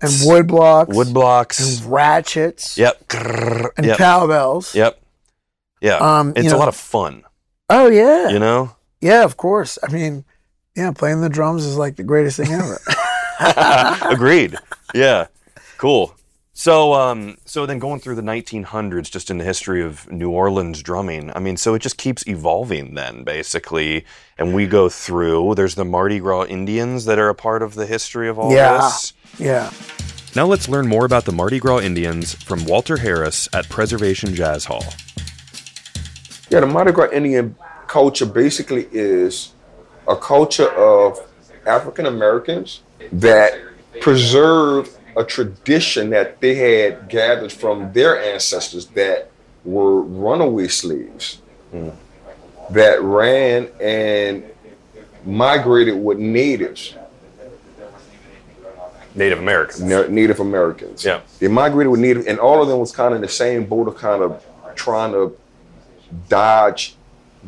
And wood blocks, wood blocks. and ratchets, Yep. And Yep. cowbells. Yep. Yeah. Um, it's you a lot of fun, Oh yeah, you know? yeah, of course. I mean, yeah, playing the drums is like the greatest thing ever. Agreed. Yeah. Cool. So, um, so then going through the 1900s, just in the history of New Orleans drumming, I mean, so it just keeps evolving then, basically. And we go through, there's the Mardi Gras Indians that are a part of the history of all Yeah. this. yeah. Now let's learn more about the Mardi Gras Indians from Walter Harris at Preservation Jazz Hall. Yeah, the Mardi Gras Indian culture basically is a culture of African Americans that preserve a tradition that they had gathered from their ancestors that were runaway slaves hmm. that ran and migrated with natives, Native Americans. Na- Native Americans. Yeah. They migrated with Native, and all of them was kind of in the same boat of kind of trying to dodge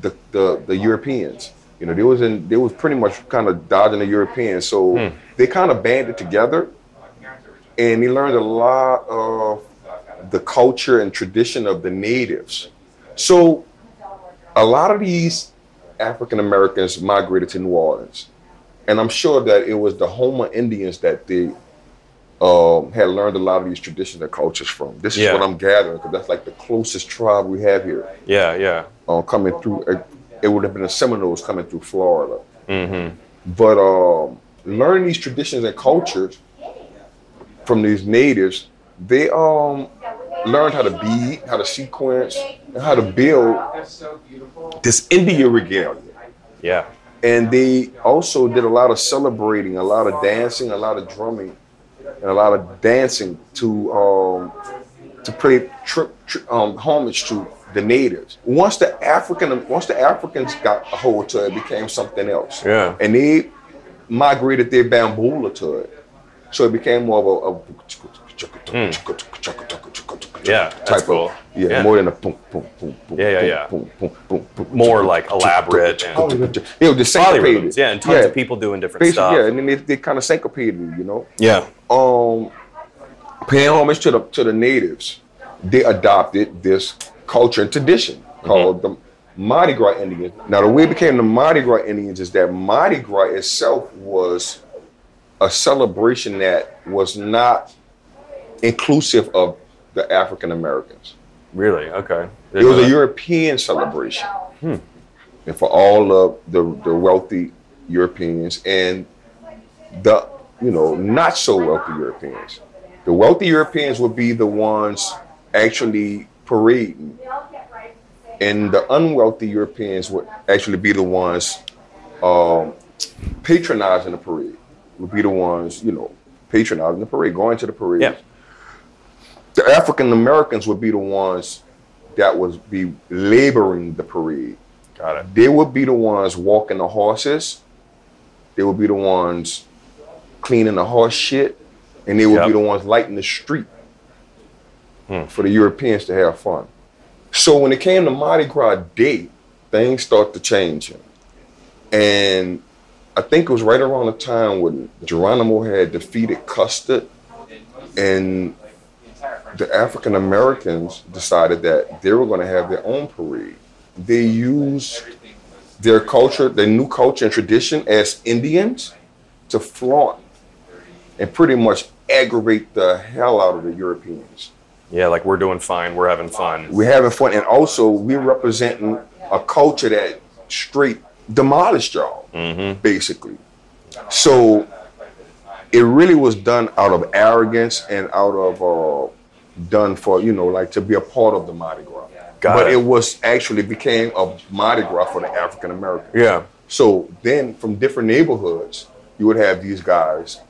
the, the, the Europeans. You know, they was in they was pretty much kind of dodging the Europeans. So hmm. they kind of banded together and they learned a lot of the culture and tradition of the natives. So a lot of these African Americans migrated to New Orleans. And I'm sure that it was the Houma Indians that they um, had learned a lot of these traditions and cultures from. This is Yeah. what I'm gathering because that's like the closest tribe we have here Yeah, yeah. uh, coming through. It, it would have been the Seminoles coming through Florida. Mm-hmm. But um, learning these traditions and cultures from these natives, they um, learned how to beat, how to sequence, and how to build this India regalia. Yeah. And they also did a lot of celebrating, a lot of dancing, a lot of drumming, and a lot of dancing to um, to pay tri- tri- um, homage to the natives. Once the African, once the Africans got a hold to it, it became something else. Yeah. And they migrated their bamboula to it. So it became more of a, a Yeah, that's type cool. of yeah, Yeah. more than a boom boom boom boom. Yeah, yeah, yeah. Boom, boom, boom, boom, More like elaborate and It was the syncopated. polyrhythms. Yeah, and tons of people doing different Basically, stuff. Yeah, and then they, they kind of syncopated it, you know. Yeah. Um, paying homage to the to the natives, they adopted this culture and tradition called the Mardi Gras Indians. Now, the way it became the Mardi Gras Indians is that Mardi Gras itself was a celebration that was not inclusive of the African Americans. Really? Okay. It was a European celebration. And for all of the, the wealthy Europeans and the, you know, not so wealthy Europeans. The wealthy Europeans would be the ones actually parading. And the unwealthy Europeans would actually be the ones um, patronizing the parade. Would be the ones, you know, patronizing the parade, going to the parade. The African Americans would be the ones that would be laboring the parade. Got it. They would be the ones walking the horses. They would be the ones cleaning the horse shit, and they would Yep. be the ones lighting the street hmm. for the Europeans to have fun. So when it came to Mardi Gras Day, things start to change. And I think it was right around the time when Geronimo had defeated Custer and the African Americans decided that they were going to have their own parade. They used their culture, their new culture and tradition as Indians to flaunt and pretty much aggravate the hell out of the Europeans. Yeah, like we're doing fine. We're having fun. We're having fun, and also we're representing a culture that straight demolished y'all, basically. So it really was done out of arrogance and out of uh, done for you know like to be a part of the Mardi Gras. Got but it. it. was actually became a Mardi Gras for the African Americans. Yeah. So then from different neighborhoods, you would have these guys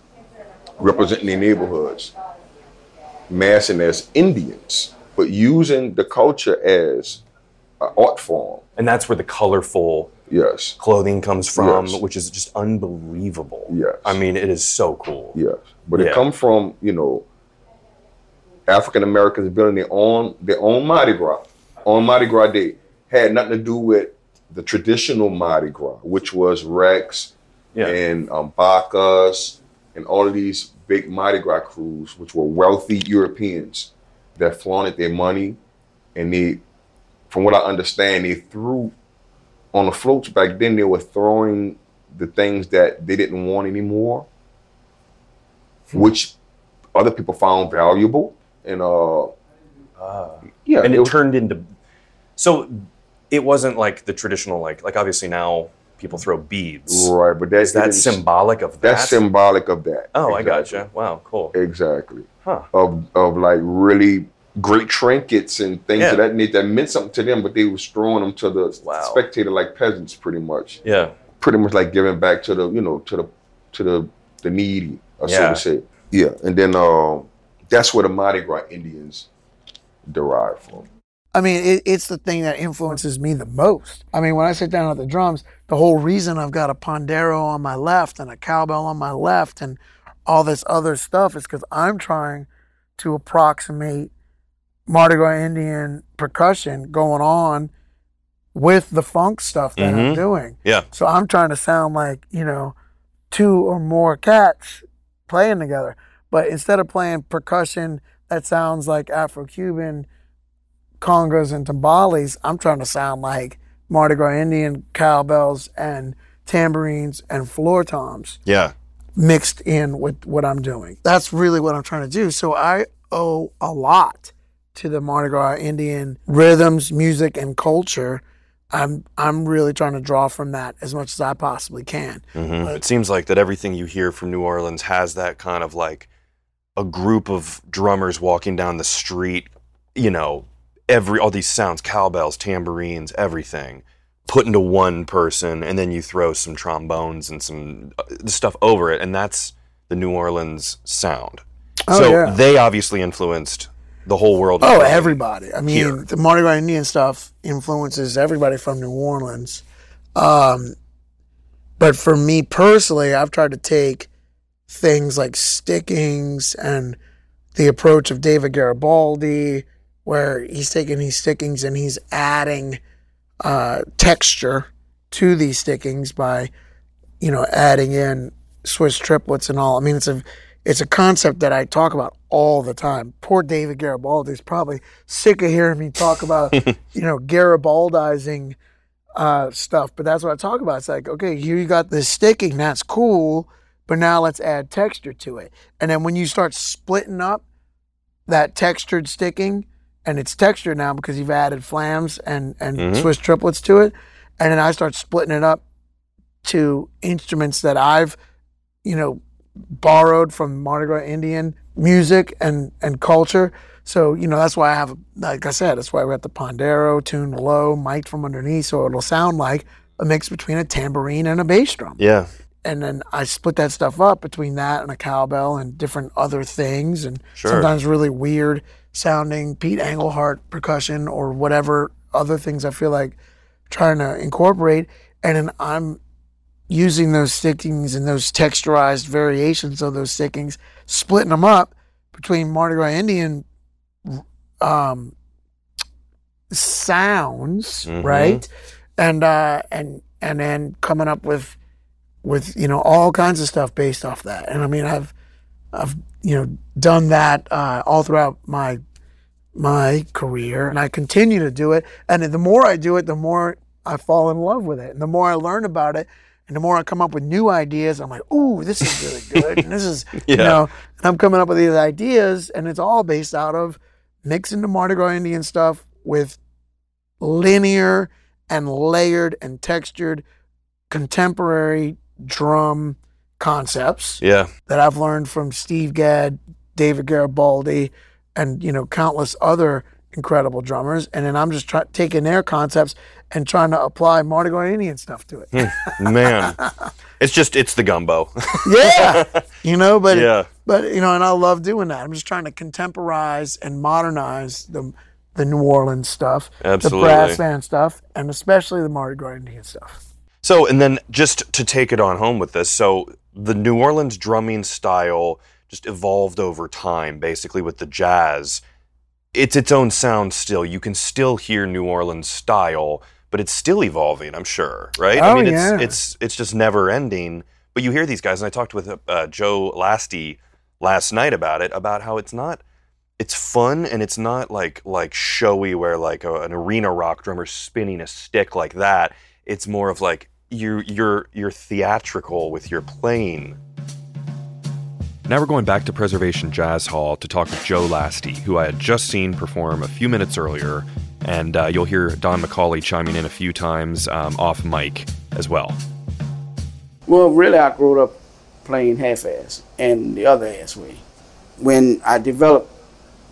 representing their neighborhoods, massing as Indians, but using the culture as an art form. And that's where the colorful Yes, clothing comes from, Yes. which is just unbelievable. Yes. I mean, it is so cool. yes. But Yeah. it come from, you know, African Americans building their own their own Mardi Gras. On Mardi Gras Day. Had nothing to do with the traditional Mardi Gras, which was Rex, Yeah. and um, Bacchus and all of these big Mardi Gras krewes, which were wealthy Europeans that flaunted their money, and they, from what I understand, they threw on the floats back then. They were throwing the things that they didn't want anymore, which other people found valuable, and uh, yeah, and it it turned into so it wasn't like the traditional like like obviously now people throw beads. right, but that Is that symbolic of that? That's symbolic of that. Oh, I gotcha. Wow, cool. Exactly. Huh. Of of like really great trinkets and things Yeah. of that nature that meant something to them, but they was throwing them to the Wow. spectator like peasants, pretty much. Yeah. Pretty much like giving back to the you know to the to the the needy, or so Yeah. to say. Yeah, and then um, that's where the Mardi Gras Indians derive from. I mean, it, it's the thing that influences me the most. I mean, when I sit down at the drums, the whole reason I've got a pandero on my left and a cowbell on my left and all this other stuff is because I'm trying to approximate Mardi Gras Indian percussion going on with the funk stuff that I'm Mhm. doing. Yeah. So I'm trying to sound like, you know, two or more cats playing together. But instead of playing percussion that sounds like Afro Cuban congas and timbales, I'm trying to sound like Mardi Gras Indian cowbells and tambourines and floor toms Yeah. mixed in with what I'm doing. That's really what I'm trying to do. So I owe a lot to the Mardi Gras Indian rhythms, music, and culture. I'm I'm really trying to draw from that as much as I possibly can. hmm It seems like that everything you hear from New Orleans has that kind of like a group of drummers walking down the street, you know, every all these sounds, cowbells, tambourines, everything put into one person and then you throw some trombones and some uh, stuff over it and that's the New Orleans sound. Oh, so yeah. they obviously influenced the whole world. Oh, everybody. I mean, here. the Mardi Gras Indian stuff influences everybody from New Orleans. Um, but for me personally, I've tried to take things like stickings and the approach of David Garibaldi, where he's taking these stickings and he's adding uh, texture to these stickings by, you know, adding in Swiss triplets and all. I mean, it's a it's a concept that I talk about all the time. Poor David Garibaldi is probably sick of hearing me talk about, you know, Garibaldizing uh, stuff, but that's what I talk about. It's like, okay, here you got this sticking, that's cool, but now let's add texture to it. And then when you start splitting up that textured sticking, and it's textured now because you've added flams and, and Mhm. Swiss triplets to it, and then I start splitting it up to instruments that I've, you know, borrowed from Mardi Gras Indian music and, and culture. So, you know, that's why I have, like I said, that's why we got the Pandero tuned low, mic'd from underneath, so it'll sound like a mix between a tambourine and a bass drum. Yeah. And then I split that stuff up between that and a cowbell and different other things, and Sure. sometimes really weird sounding Pete Engelhart percussion or whatever other things I feel like trying to incorporate. And then I'm using those stickings and those texturized variations of those stickings, splitting them up between Mardi Gras Indian um, sounds, Mhm. right? And uh, and and then coming up with with you know all kinds of stuff based off that. And I mean, I've I've you know done that uh, all throughout my my career, and I continue to do it. And the more I do it, the more I fall in love with it, and the more I learn about it, and the more I come up with new ideas. I'm like, ooh, this is really good, and this is Yeah. you know, and I'm coming up with these ideas, and it's all based out of mixing the Mardi Gras Indian stuff with linear and layered and textured contemporary drum concepts Yeah. that I've learned from Steve Gadd, David Garibaldi, and you know countless other incredible drummers. And then I'm just try- taking their concepts and trying to apply Mardi Gras Indian stuff to it. Hmm. Man. it's just it's the gumbo. yeah, you know, but yeah. but you know, and I love doing that. I'm just trying to contemporize and modernize the the New Orleans stuff, Absolutely. the brass band stuff, and especially the Mardi Gras Indian stuff. So, and then just to take it on home with this, so the New Orleans drumming style just evolved over time, basically with the jazz. It's its own sound still. You can still hear New Orleans style, but it's still evolving. I'm sure, right? Oh, I mean, it's it's it's just never ending. But you hear these guys, and I talked with uh, Joe Lastie last night about it, about how it's not. It's fun and it's not like like showy where like a, an arena rock drummer spinning a stick like that it's more of like you're you're you're theatrical with your playing. Now we're going back to Preservation Jazz Hall to talk with Joe Lastie, who I had just seen perform a few minutes earlier, and uh, you'll hear Don McAulay chiming in a few times um, off mic as well. Well, really, I grew up playing half-ass and the other ass way. When I developed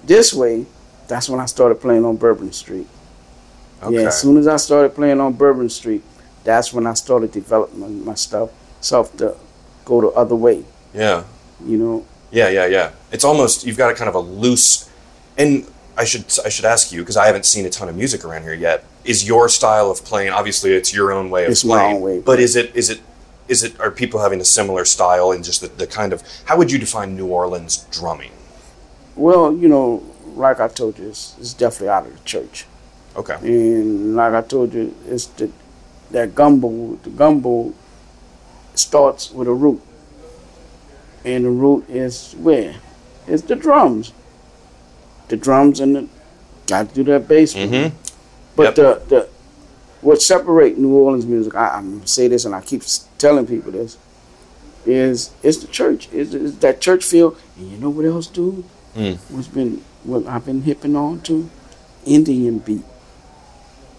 this way, that's when I started playing on Bourbon Street. Yeah, as soon as I started playing on Bourbon Street, that's when I started developing my, my stuff, self to go the other way. Yeah, You know, yeah, yeah, yeah. It's almost you've got a kind of a loose, and I should I should ask you because I haven't seen a ton of music around here yet. Is your style of playing? Obviously, it's your own way of It's my playing. own way but is it is it is it are people having a similar style and just the, the kind of how would you define New Orleans drumming? well, you know, like I told you, it's, it's definitely out of the church. Okay. And like I told you, it's the that gumbo. The gumbo starts with a root, and the root is where? It's the drums. The drums and the got to do that bass. Mhm. But the the what separate New Orleans music, I, I'm say this and I keep telling people this, is it's the church. It's, it's that church feel. And you know what else, dude? Mm. What's been what I've been hipping on to? Indian beat.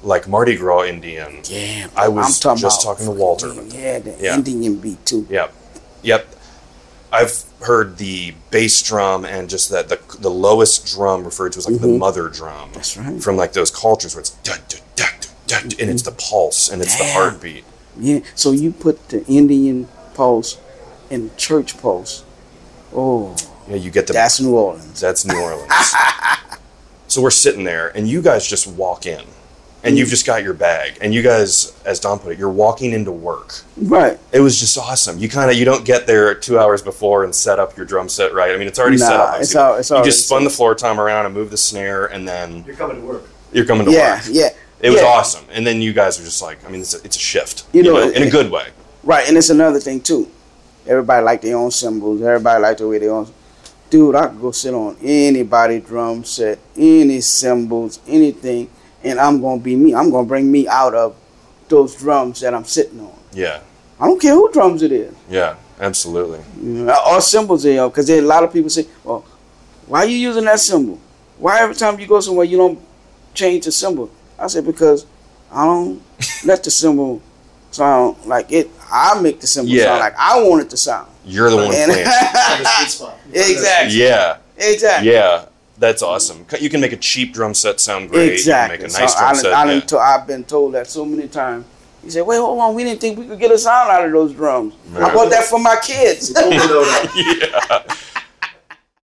Like Mardi Gras Indian. Yeah, I was talking just talking to Walter Yeah, the Yeah. Indian beat too. Yep. Yep. I've heard the bass drum and just that the the lowest drum referred to as like the mother drum. Mm-hmm. That's right. From like those cultures where it's dun, dun, dun, dun, dun, and it's the pulse and it's the heartbeat. Yeah, so you put the Indian pulse and the church pulse. Oh, Yeah, you get the that's New Orleans. that's New Orleans. so we're sitting there and you guys just walk in. And you've mm. just got your bag. And you guys, as Don put it, you're walking into work. Right. It was just awesome. You kind of you don't get there two hours before and set up your drum set right. I mean, it's already set up. I it's see. al- it's you already just spun set the floor tom around and moved the snare, and then You're coming to work. you're coming to Yeah, work. yeah. Yeah. It was yeah. awesome. And then you guys are just like, I mean, it's a, it's a shift, You you, know, know, in a good way. Right, and it's another thing too. Everybody like their own cymbals. Everybody like the way they own. Dude, I could go sit on anybody drum set, any cymbals, anything, and I'm gonna be me. I'm gonna bring me out of those drums that I'm sitting on. Yeah, I don't care who drums it is, yeah, absolutely. you know, or cymbals they are, because a lot of people say, "Well, why are you using that cymbal? Why every time you go somewhere you don't change the cymbal?" I said, "Because I don't let the cymbal sound like it. I make the cymbal Yeah. sound like I want it to sound." You're the one And- playing. Find a sweet spot. exactly. yeah, Exactly. yeah, that's awesome. You can make a cheap drum set sound great. Exactly. You can make a nice so drum I, set. I, yeah. to, I've been told that so many times. He said, "Wait, hold on. We didn't think we could get a sound out of those drums. I bought that for my kids." People know that. yeah,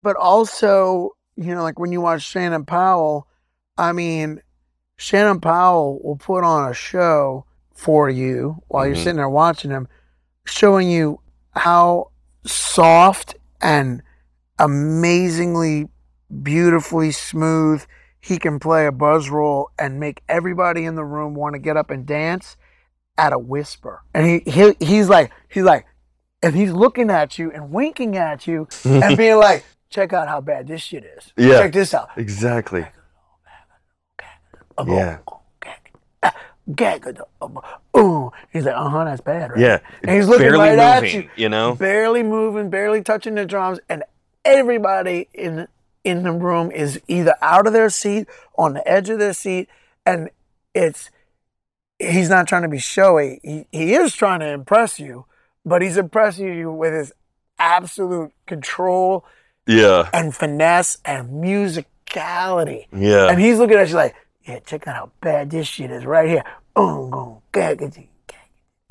but also, you know, like when you watch Shannon Powell, I mean, Shannon Powell will put on a show for you while you're Mhm. sitting there watching him, showing you how soft and amazingly beautifully smooth he can play a buzz roll and make everybody in the room want to get up and dance at a whisper. And he, he he's like he's like and he's looking at you and winking at you and being like, check out how bad this shit is. Yeah. Check this out. exactly. Yeah. Gag, oh, he's like, uh huh, that's bad, right? Yeah, And he's looking barely right at you. You know. barely moving, barely touching the drums, and everybody in in the room is either out of their seat, on the edge of their seat, and it's he's not trying to be showy. He, he is trying to impress you, but he's impressing you with his absolute control Yeah, and finesse and musicality. yeah. And he's looking at you like, yeah, check out how bad this shit is right here. Oh.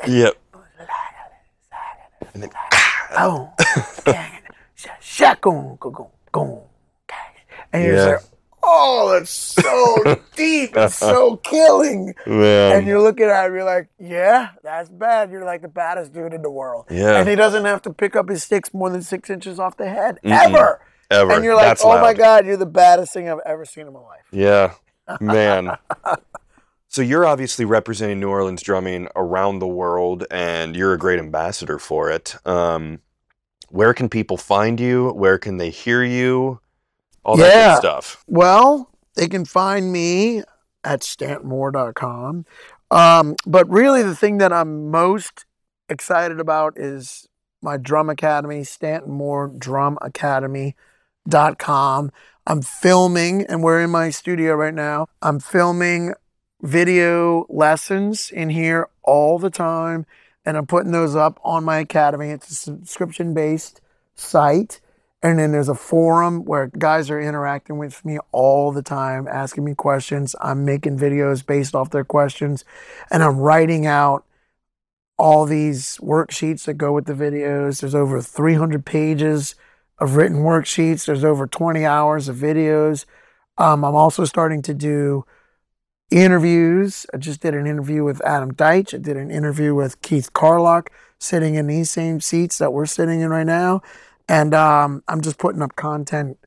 Yep. And then, Oh, and you're Yeah. just like, oh, it's so deep, it's so killing. Man. And you're looking at him, you're like, yeah, that's bad. You're like the baddest dude in the world. Yeah. And he doesn't have to pick up his sticks more than six inches off the head, Mm-mm. ever. Ever. And you're like, That's oh my. God, you're the baddest thing I've ever seen in my life. Yeah, man. so you're obviously representing New Orleans drumming around the world, and you're a great ambassador for it. Um, where can people find you? Where can they hear you? All that Yeah. good stuff. Well, they can find me at stantonmoore.com. Um, but really, the thing that I'm most excited about is my drum academy, Stanton Moore Drum Academy.com. I'm filming, and we're in my studio right now. I'm filming video lessons in here all the time, and I'm putting those up on my academy. It's a subscription based site. And then there's a forum where guys are interacting with me all the time, asking me questions. I'm making videos based off their questions, and I'm writing out all these worksheets that go with the videos. There's over 300 pages of written worksheets. There's over 20 hours of videos. Um, I'm also starting to do interviews. I just did an interview with Adam Deitch. I did an interview with Keith Carlock, sitting in these same seats that we're sitting in right now. And um, I'm just putting up content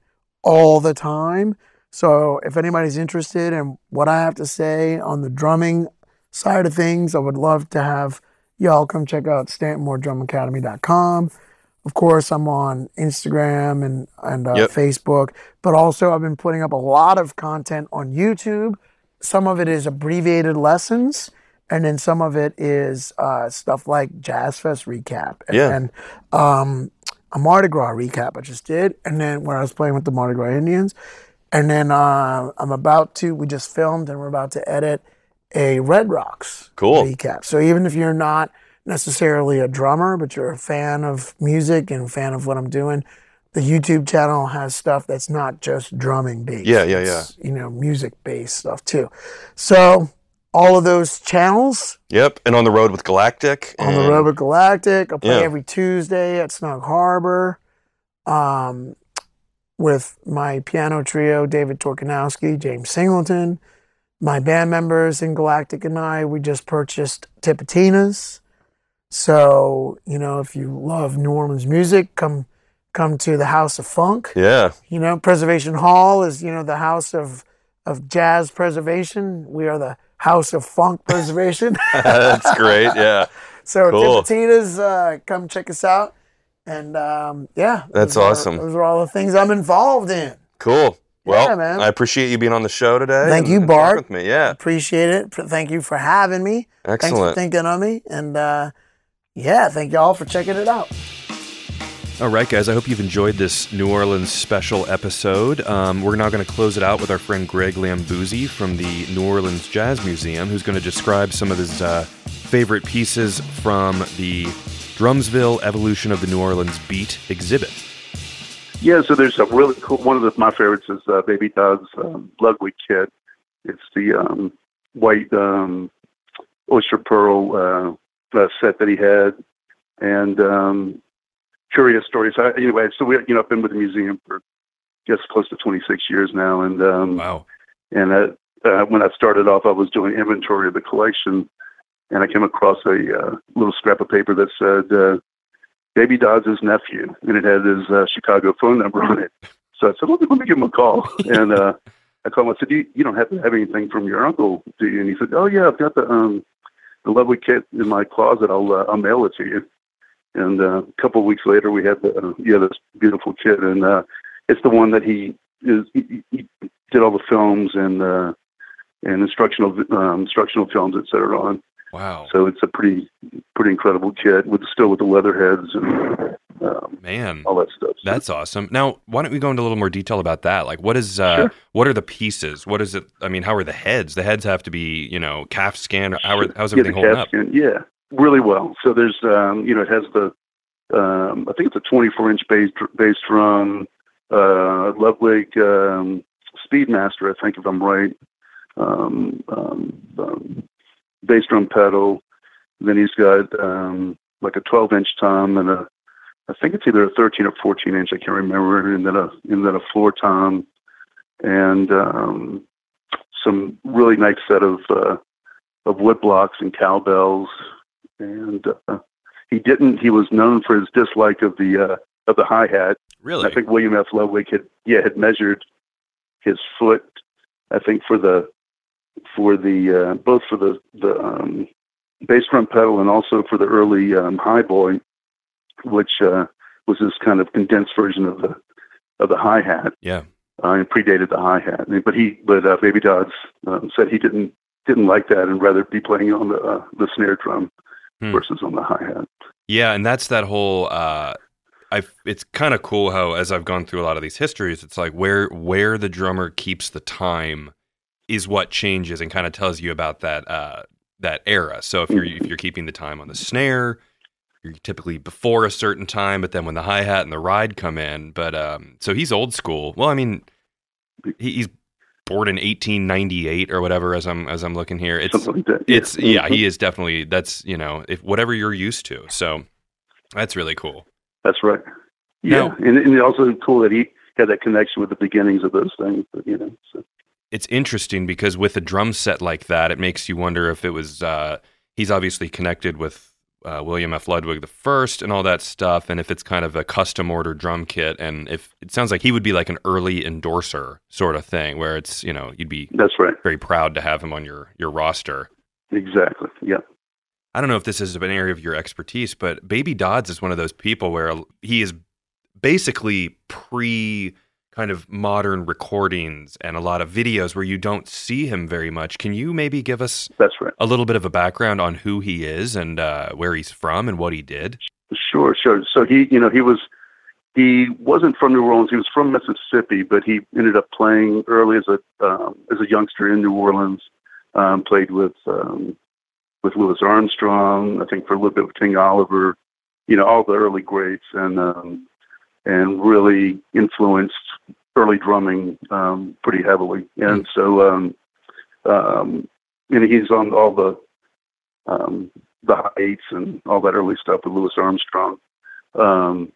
all the time. So if anybody's interested in what I have to say on the drumming side of things, I would love to have y'all come check out StantonMooreDrumAcademy.com. Of course, I'm on Instagram and and uh, Yep. Facebook, but also I've been putting up a lot of content on YouTube. Some of it is abbreviated lessons, and then some of it is uh, stuff like Jazz Fest recap and, Yeah. and um, a Mardi Gras recap I just did, and then where I was playing with the Mardi Gras Indians, and then uh, I'm about to. We just filmed, and we're about to edit a Red Rocks Cool. recap. So even if you're not necessarily a drummer, but you're a fan of music and a fan of what I'm doing, the YouTube channel has stuff that's not just drumming based. Yeah, yeah, It's, You know, music based stuff too. So all of those channels Yep. And on the road with Galactic. on the road with Galactic. I play Yeah. every Tuesday at Snug Harbor um, with my piano trio, David Torkanowsky, James Singleton, my band members in Galactic and I, we just purchased Tipitina's. So, you know, if you love New Orleans music, come come to the House of Funk. Yeah. You know, Preservation Hall is, you know, the house of of jazz preservation. We are the House of Funk Preservation. That's great. Yeah. so Cool. Tipitina's, uh, come check us out. And um, yeah, That's those are- awesome. those are all the things I'm involved in. Cool. Well, Yeah, man. I appreciate you being on the show today. Thank and- you, Bart. With me. Yeah. Appreciate it. Thank you for having me. Thanks for Excellent. thinking of me. And uh, yeah, thank y'all for checking it out. All right, guys. I hope you've enjoyed this New Orleans special episode. Um, we're now going to close it out with our friend Greg Lambousy from the New Orleans Jazz Museum, who's going to describe some of his uh, favorite pieces from the Drumsville Evolution of the New Orleans Beat exhibit. Yeah, so there's a really cool one of the, my favorites is uh, Baby Dodds' um, Ludwig kit. It's the um, white um, oyster pearl uh, uh, set that he had, and um, curious stories. I, anyway, so we you know I've been with the museum for I guess close to 26 years now, and um, Wow. and uh, uh, when I started off, I was doing inventory of the collection, and I came across a uh, little scrap of paper that said uh, Baby Dodds' nephew, and it had his uh, Chicago phone number on it. So I said, let me, let me give him a call. and uh, I called him. I said, you, you don't have to have anything from your uncle, do you? And he said, oh, yeah, I've got the um, the lovely kit in my closet. I'll, uh, I'll mail it to you. And uh, a couple of weeks later, we had the, uh, yeah, this beautiful kit. And uh, it's the one that he, is, he, he did all the films and uh, and instructional um, instructional films, et cetera, on. Wow. So it's a pretty pretty incredible kit with still with the leather heads and um, Man. all that stuff. So That's awesome. Now, why don't we go into a little more detail about that? Like, what is, uh, Sure. what are the pieces? What is it? I mean, how are the heads? The heads have to be, you know, calf scan. How are, how's yeah, everything holding up? skin, yeah, really well. So there's um, you know it has the um, I think it's a 24 inch bass bass drum, uh, Ludwig um, Speedmaster, I think if I'm right, um, um, um, bass drum pedal. Then he's got um, like a 12 inch tom and a I think it's either a 13 or 14 inch. I can't remember. And then a and then a floor tom and um, some really nice set of uh, of wood blocks and cowbells. And uh, he didn't. He was known for his dislike of the uh, of the hi hat. Really? I think William F. Ludwig had yeah had measured his foot. I think for the for the uh, both for the the um, bass drum pedal and also for the early um, high boy, which uh, was this kind of condensed version of the of the hi hat. yeah. Uh, and predated the hi hat, but he but uh, Baby Dodds um, said he didn't didn't like that and rather be playing on the uh, the snare drum Hmm. versus on the hi hat. Yeah, and that's that whole. Uh, I. It's kind of cool how, as I've gone through a lot of these histories, it's like where where the drummer keeps the time is what changes and kind of tells you about that uh, that era. So if you're if you're keeping the time on the snare, you're typically before a certain time, but then when the hi hat and the ride come in, but um, so he's old school. Well, I mean, he, he's born in 1898 or whatever. As I'm as I'm looking here, it's Something like that. it's yeah he is definitely that's you know if whatever you're used to so that's really cool That's right. Yeah, Now- and, and it's also cool that he had that connection with the beginnings of those things. But, you know, so. it's interesting because with a drum set like that it makes you wonder if it was uh he's obviously connected with uh, William F. Ludwig the first and all that stuff, and if it's kind of a custom order drum kit, and if it sounds like he would be like an early endorser sort of thing, where it's you know you'd be That's right. very proud to have him on your your roster. Exactly. Yeah. I don't know if this is an area of your expertise, but Baby Dodds is one of those people where he is basically pre kind of modern recordings and a lot of videos where you don't see him very much. Can you maybe give us That's right. a little bit of a background on who he is and uh, where he's from and what he did? Sure, sure. So he, you know, he was he wasn't from New Orleans. He was from Mississippi, but he ended up playing early as a um, as a youngster in New Orleans. Um, played with um, with Louis Armstrong. I think for a little bit with King Oliver. You know, all the early greats, and um, and really influenced early drumming um, pretty heavily. And so, um, um, you know, he's on all the um, the high eights and all that early stuff with Louis Armstrong. Um,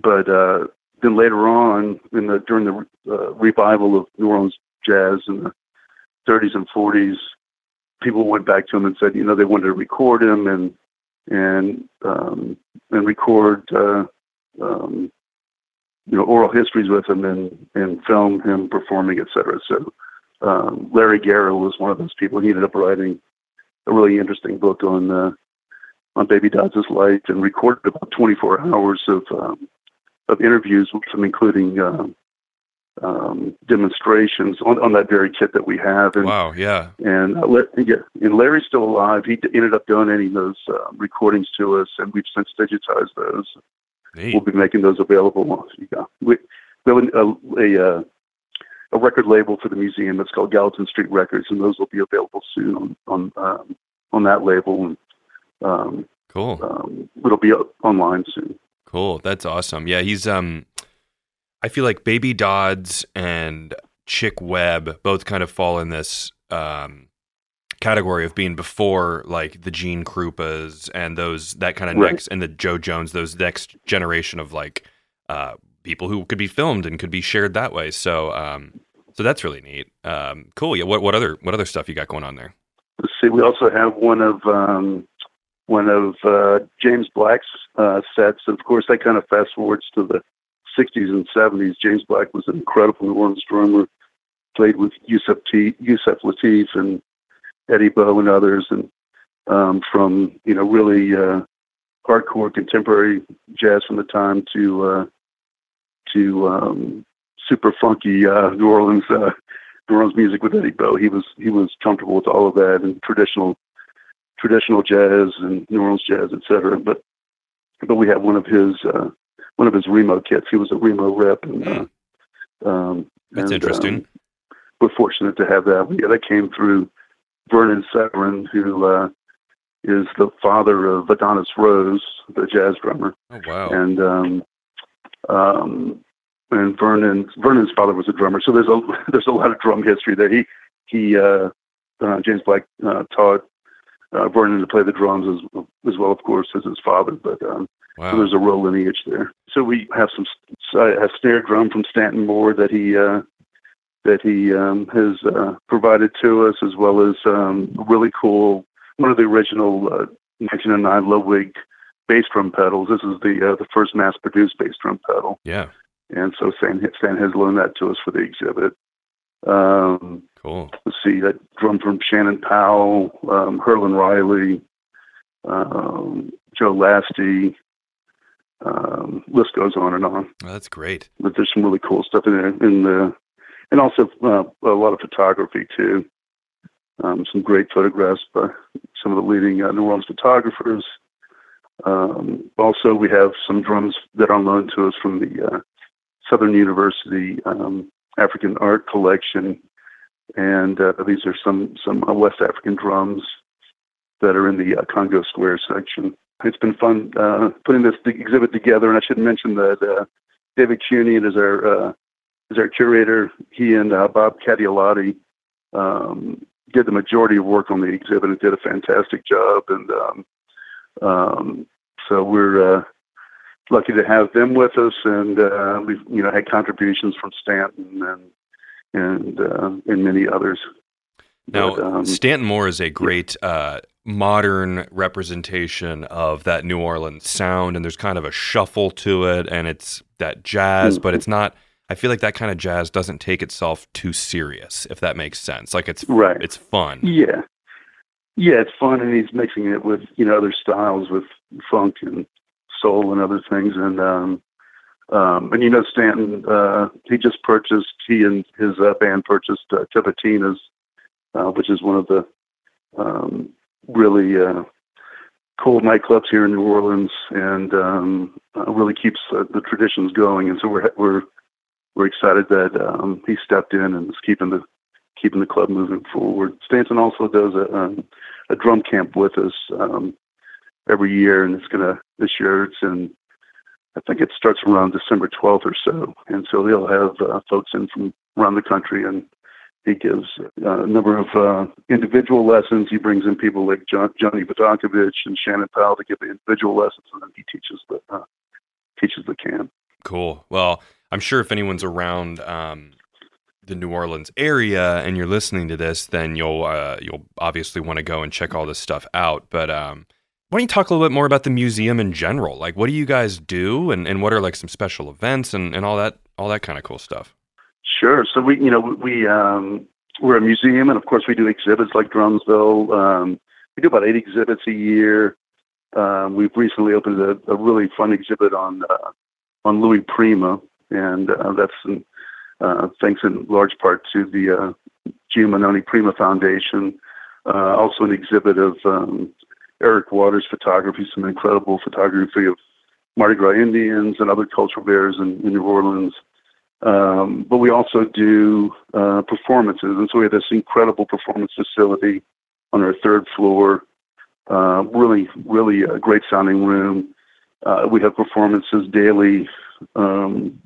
but uh, then later on, in the during the uh, revival of New Orleans jazz in the 30s and 40s, people went back to him and said, you know, they wanted to record him and and um, and record uh, um, you know oral histories with him and and film him performing, etc. So um, Larry Gara was one of those people. He ended up writing a really interesting book on uh, on Baby Dodds' life and recorded about 24 hours of um, of interviews with him, including um, um, demonstrations on, on that very kit that we have. And, Wow, yeah. and uh, yeah, and Larry's still alive. He d- ended up donating those uh, recordings to us, and we've since digitized those. Neat. We'll be making those available. Yeah, we, we have a, a, uh, a record label for the museum that's called Gallatin Street Records, and those will be available soon on on um, on that label, and um, Cool. um, it'll be online soon. Cool. That's awesome. Yeah, he's um I feel like Baby Dodds and Chick Webb both kind of fall in this um category of being before like the Gene Krupas and those that kind of Right. next and the Jo Jones, those next generation of like uh people who could be filmed and could be shared that way. So um so that's really neat. Um cool. Yeah, what what other what other stuff you got going on there? Let's see. We also have one of um, one of uh, James Black's uh, sets. Of course, that kind of fast forwards to the '60s and '70s. James Black was an incredible New Orleans drummer. Played with Yusef, T- Yusef Lateef and Eddie Bo and others, and um, from you know really uh, hardcore contemporary jazz from the time to uh, to um, super funky uh, New Orleans uh, New Orleans music with Eddie Bo. He was he was comfortable with all of that and traditional traditional jazz and New Orleans jazz, etc. But but we have one of his uh, one of his Remo kits. He was a Remo rep, and uh, um, That's and, interesting. um, we're fortunate to have that. Yeah, that came through Vernon Severin, who uh, is the father of Adonis Rose, the jazz drummer Oh wow. and um, um, and Vernon Vernon's father was a drummer, so there's a there's a lot of drum history there. He he uh, uh, James Black uh, taught uh, Vernon to play the drums as as well, of course, as his father. But um, so there's a real lineage there. So we have some I have snare drum from Stanton Moore that he uh, that he um, has uh, provided to us, as well as um, really cool one of the original uh, 1909 Ludwig bass drum pedals. This is the uh, the first mass produced bass drum pedal, Yeah. and so Stan, Stan has loaned that to us for the exhibit. Um, Cool. let's see, that drum from Shannon Powell, um, Herlin Riley, um, Joe Lastie. Um, list goes on and on. Oh, that's great. But there's some really cool stuff in there, in the, and also uh, a lot of photography too. Um, some great photographs by some of the leading uh, New Orleans photographers. Um, also, we have some drums that are loaned to us from the uh, Southern University um, African Art Collection, and uh, these are some some uh, West African drums that are in the uh, Congo Square section. It's been fun putting this exhibit together, and I should mention that David Kunian is our is our curator. He and uh, Bob Catiolotti um, did the majority of work on the exhibit and did a fantastic job. And um, um, so we're uh, lucky to have them with us, and uh, we've you know had contributions from Stanton and and uh, and many others. Now, But, um, Stanton Moore is a great uh, modern representation of that New Orleans sound, and there's kind of a shuffle to it, and it's that jazz, Mm. but it's not. I feel like that kind of jazz doesn't take itself too serious, if that makes sense. Like it's Right. it's fun. Yeah. Yeah, it's fun, and he's mixing it with you know other styles with funk and soul and other things, and um, um, and you know Stanton, uh, he just purchased he and his uh, band purchased uh, uh, which is one of the um, really uh, cool nightclubs here in New Orleans, and um, uh, really keeps uh, the traditions going. And so we're we're we're excited that um, he stepped in and is keeping the keeping the club moving forward. Stanton also does a um, a drum camp with us um, every year, and it's gonna this year it's in I think it starts around December 12th or so, and so he'll have uh, folks in from around the country, and he gives uh, a number of uh, individual lessons. He brings in people like John, Johnny Vidacovich and Shannon Powell to give the individual lessons, and then he teaches the uh, teaches the camp. Cool. Well, I'm sure if anyone's around um, the New Orleans area and you're listening to this, then you'll uh, you'll obviously want to go and check all this stuff out. But um, why don't you talk a little bit more about the museum in general? Like, what do you guys do, and, and what are like some special events and, and all that all that kind of cool stuff? Sure. So we, you know, we um, we're a museum, and of course we do exhibits like Drumsville. Um, we do about eight exhibits a year. Um, we've recently opened a, a, really fun exhibit on uh, on Louis Prima, and uh, that's in, uh, thanks in large part to the uh, Gia Maione Prima Foundation. Uh, also, an exhibit of um, Eric Waters' photography, some incredible photography of Mardi Gras Indians and other cultural bears in, in New Orleans. Um, but we also do uh, performances, and so we have this incredible performance facility on our third floor. Uh, really, really a great sounding room. Uh, we have performances daily, um,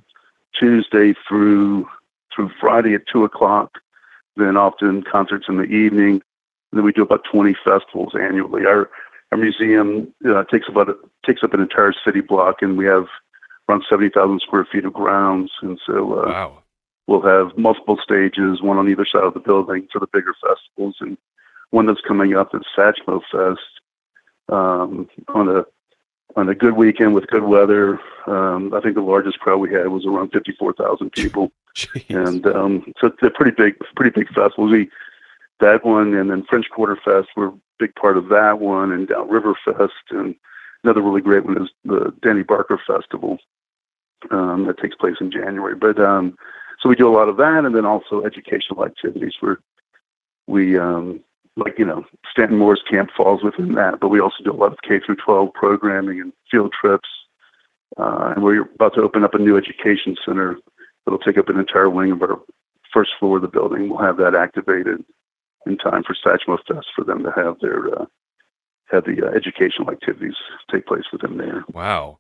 Tuesday through through Friday at two o'clock. Then often concerts in the evening. And then we do about 20 festivals annually. Our our museum uh, takes about takes up an entire city block, and we have around 70,000 square feet of grounds. And so uh, wow. we'll have multiple stages, one on either side of the building for the bigger festivals, and one that's coming up is Satchmo Fest um, on a on a good weekend with good weather. Um, I think the largest crowd we had was around 54,000 people. Jeez. And um, so it's a pretty big, pretty big festivals. We, that one, and then French Quarter Fest were a big part of that one, and Downriver Fest, and another really great one is the Danny Barker Festival um, that takes place in January. But um, so we do a lot of that, and then also educational activities where we um, like you know Stanton Moore's camp falls within that, but we also do a lot of K through 12 programming and field trips. Uh, and we're about to open up a new education center that'll take up an entire wing of our first floor of the building. We'll have that activated in time for Satchmo Fest for them to have their uh, have the uh, educational activities take place within there. Wow,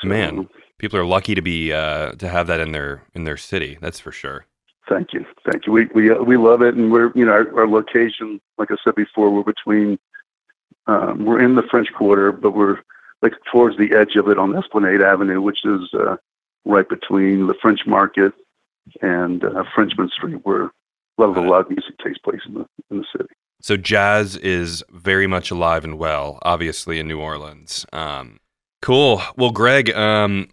So, man, people are lucky to be uh, to have that in their in their city. That's for sure. Thank you, thank you. We we uh, we love it, and we're you know our, our location, like I said before, we're between um, we're in the French Quarter, but we're like towards the edge of it on Esplanade Avenue, which is uh, right between the French Market and uh, Frenchmen Street, where a lot of the live music takes place in the in the city. So jazz is very much alive and well, obviously in New Orleans. Um, cool. Well, Greg, um,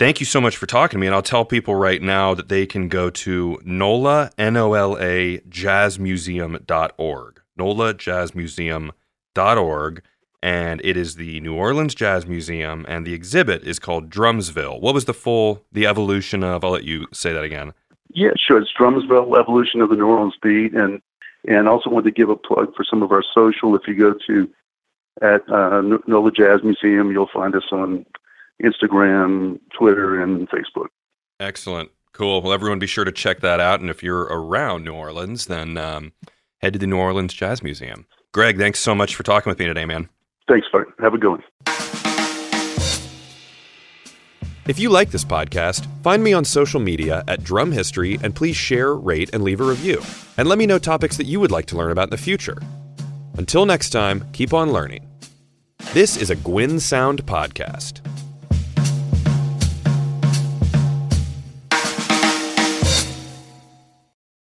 thank you so much for talking to me. And I'll tell people right now that they can go to NOLA, N-O-L-A, jazzmuseum.org. NOLA jazzmuseum.org. And it is the New Orleans Jazz Museum, and the exhibit is called Drumsville. What was the full, the evolution of? I'll let you say that again. Yeah, sure. It's Drumsville, Evolution of the New Orleans Beat, and and also want to give a plug for some of our social. If you go to at uh, NOLA Jazz Museum, you'll find us on Instagram, Twitter, and Facebook. Excellent. Cool. Well, everyone be sure to check that out. And if you're around New Orleans, then um, head to the New Orleans Jazz Museum. Greg, thanks so much for talking with me today, man. Thanks, Bart. Have a good one. If you like this podcast, find me on social media at Drum History and please share, rate, and leave a review. And let me know topics that you would like to learn about in the future. Until next time, keep on learning. This is a Gwyn Sound podcast.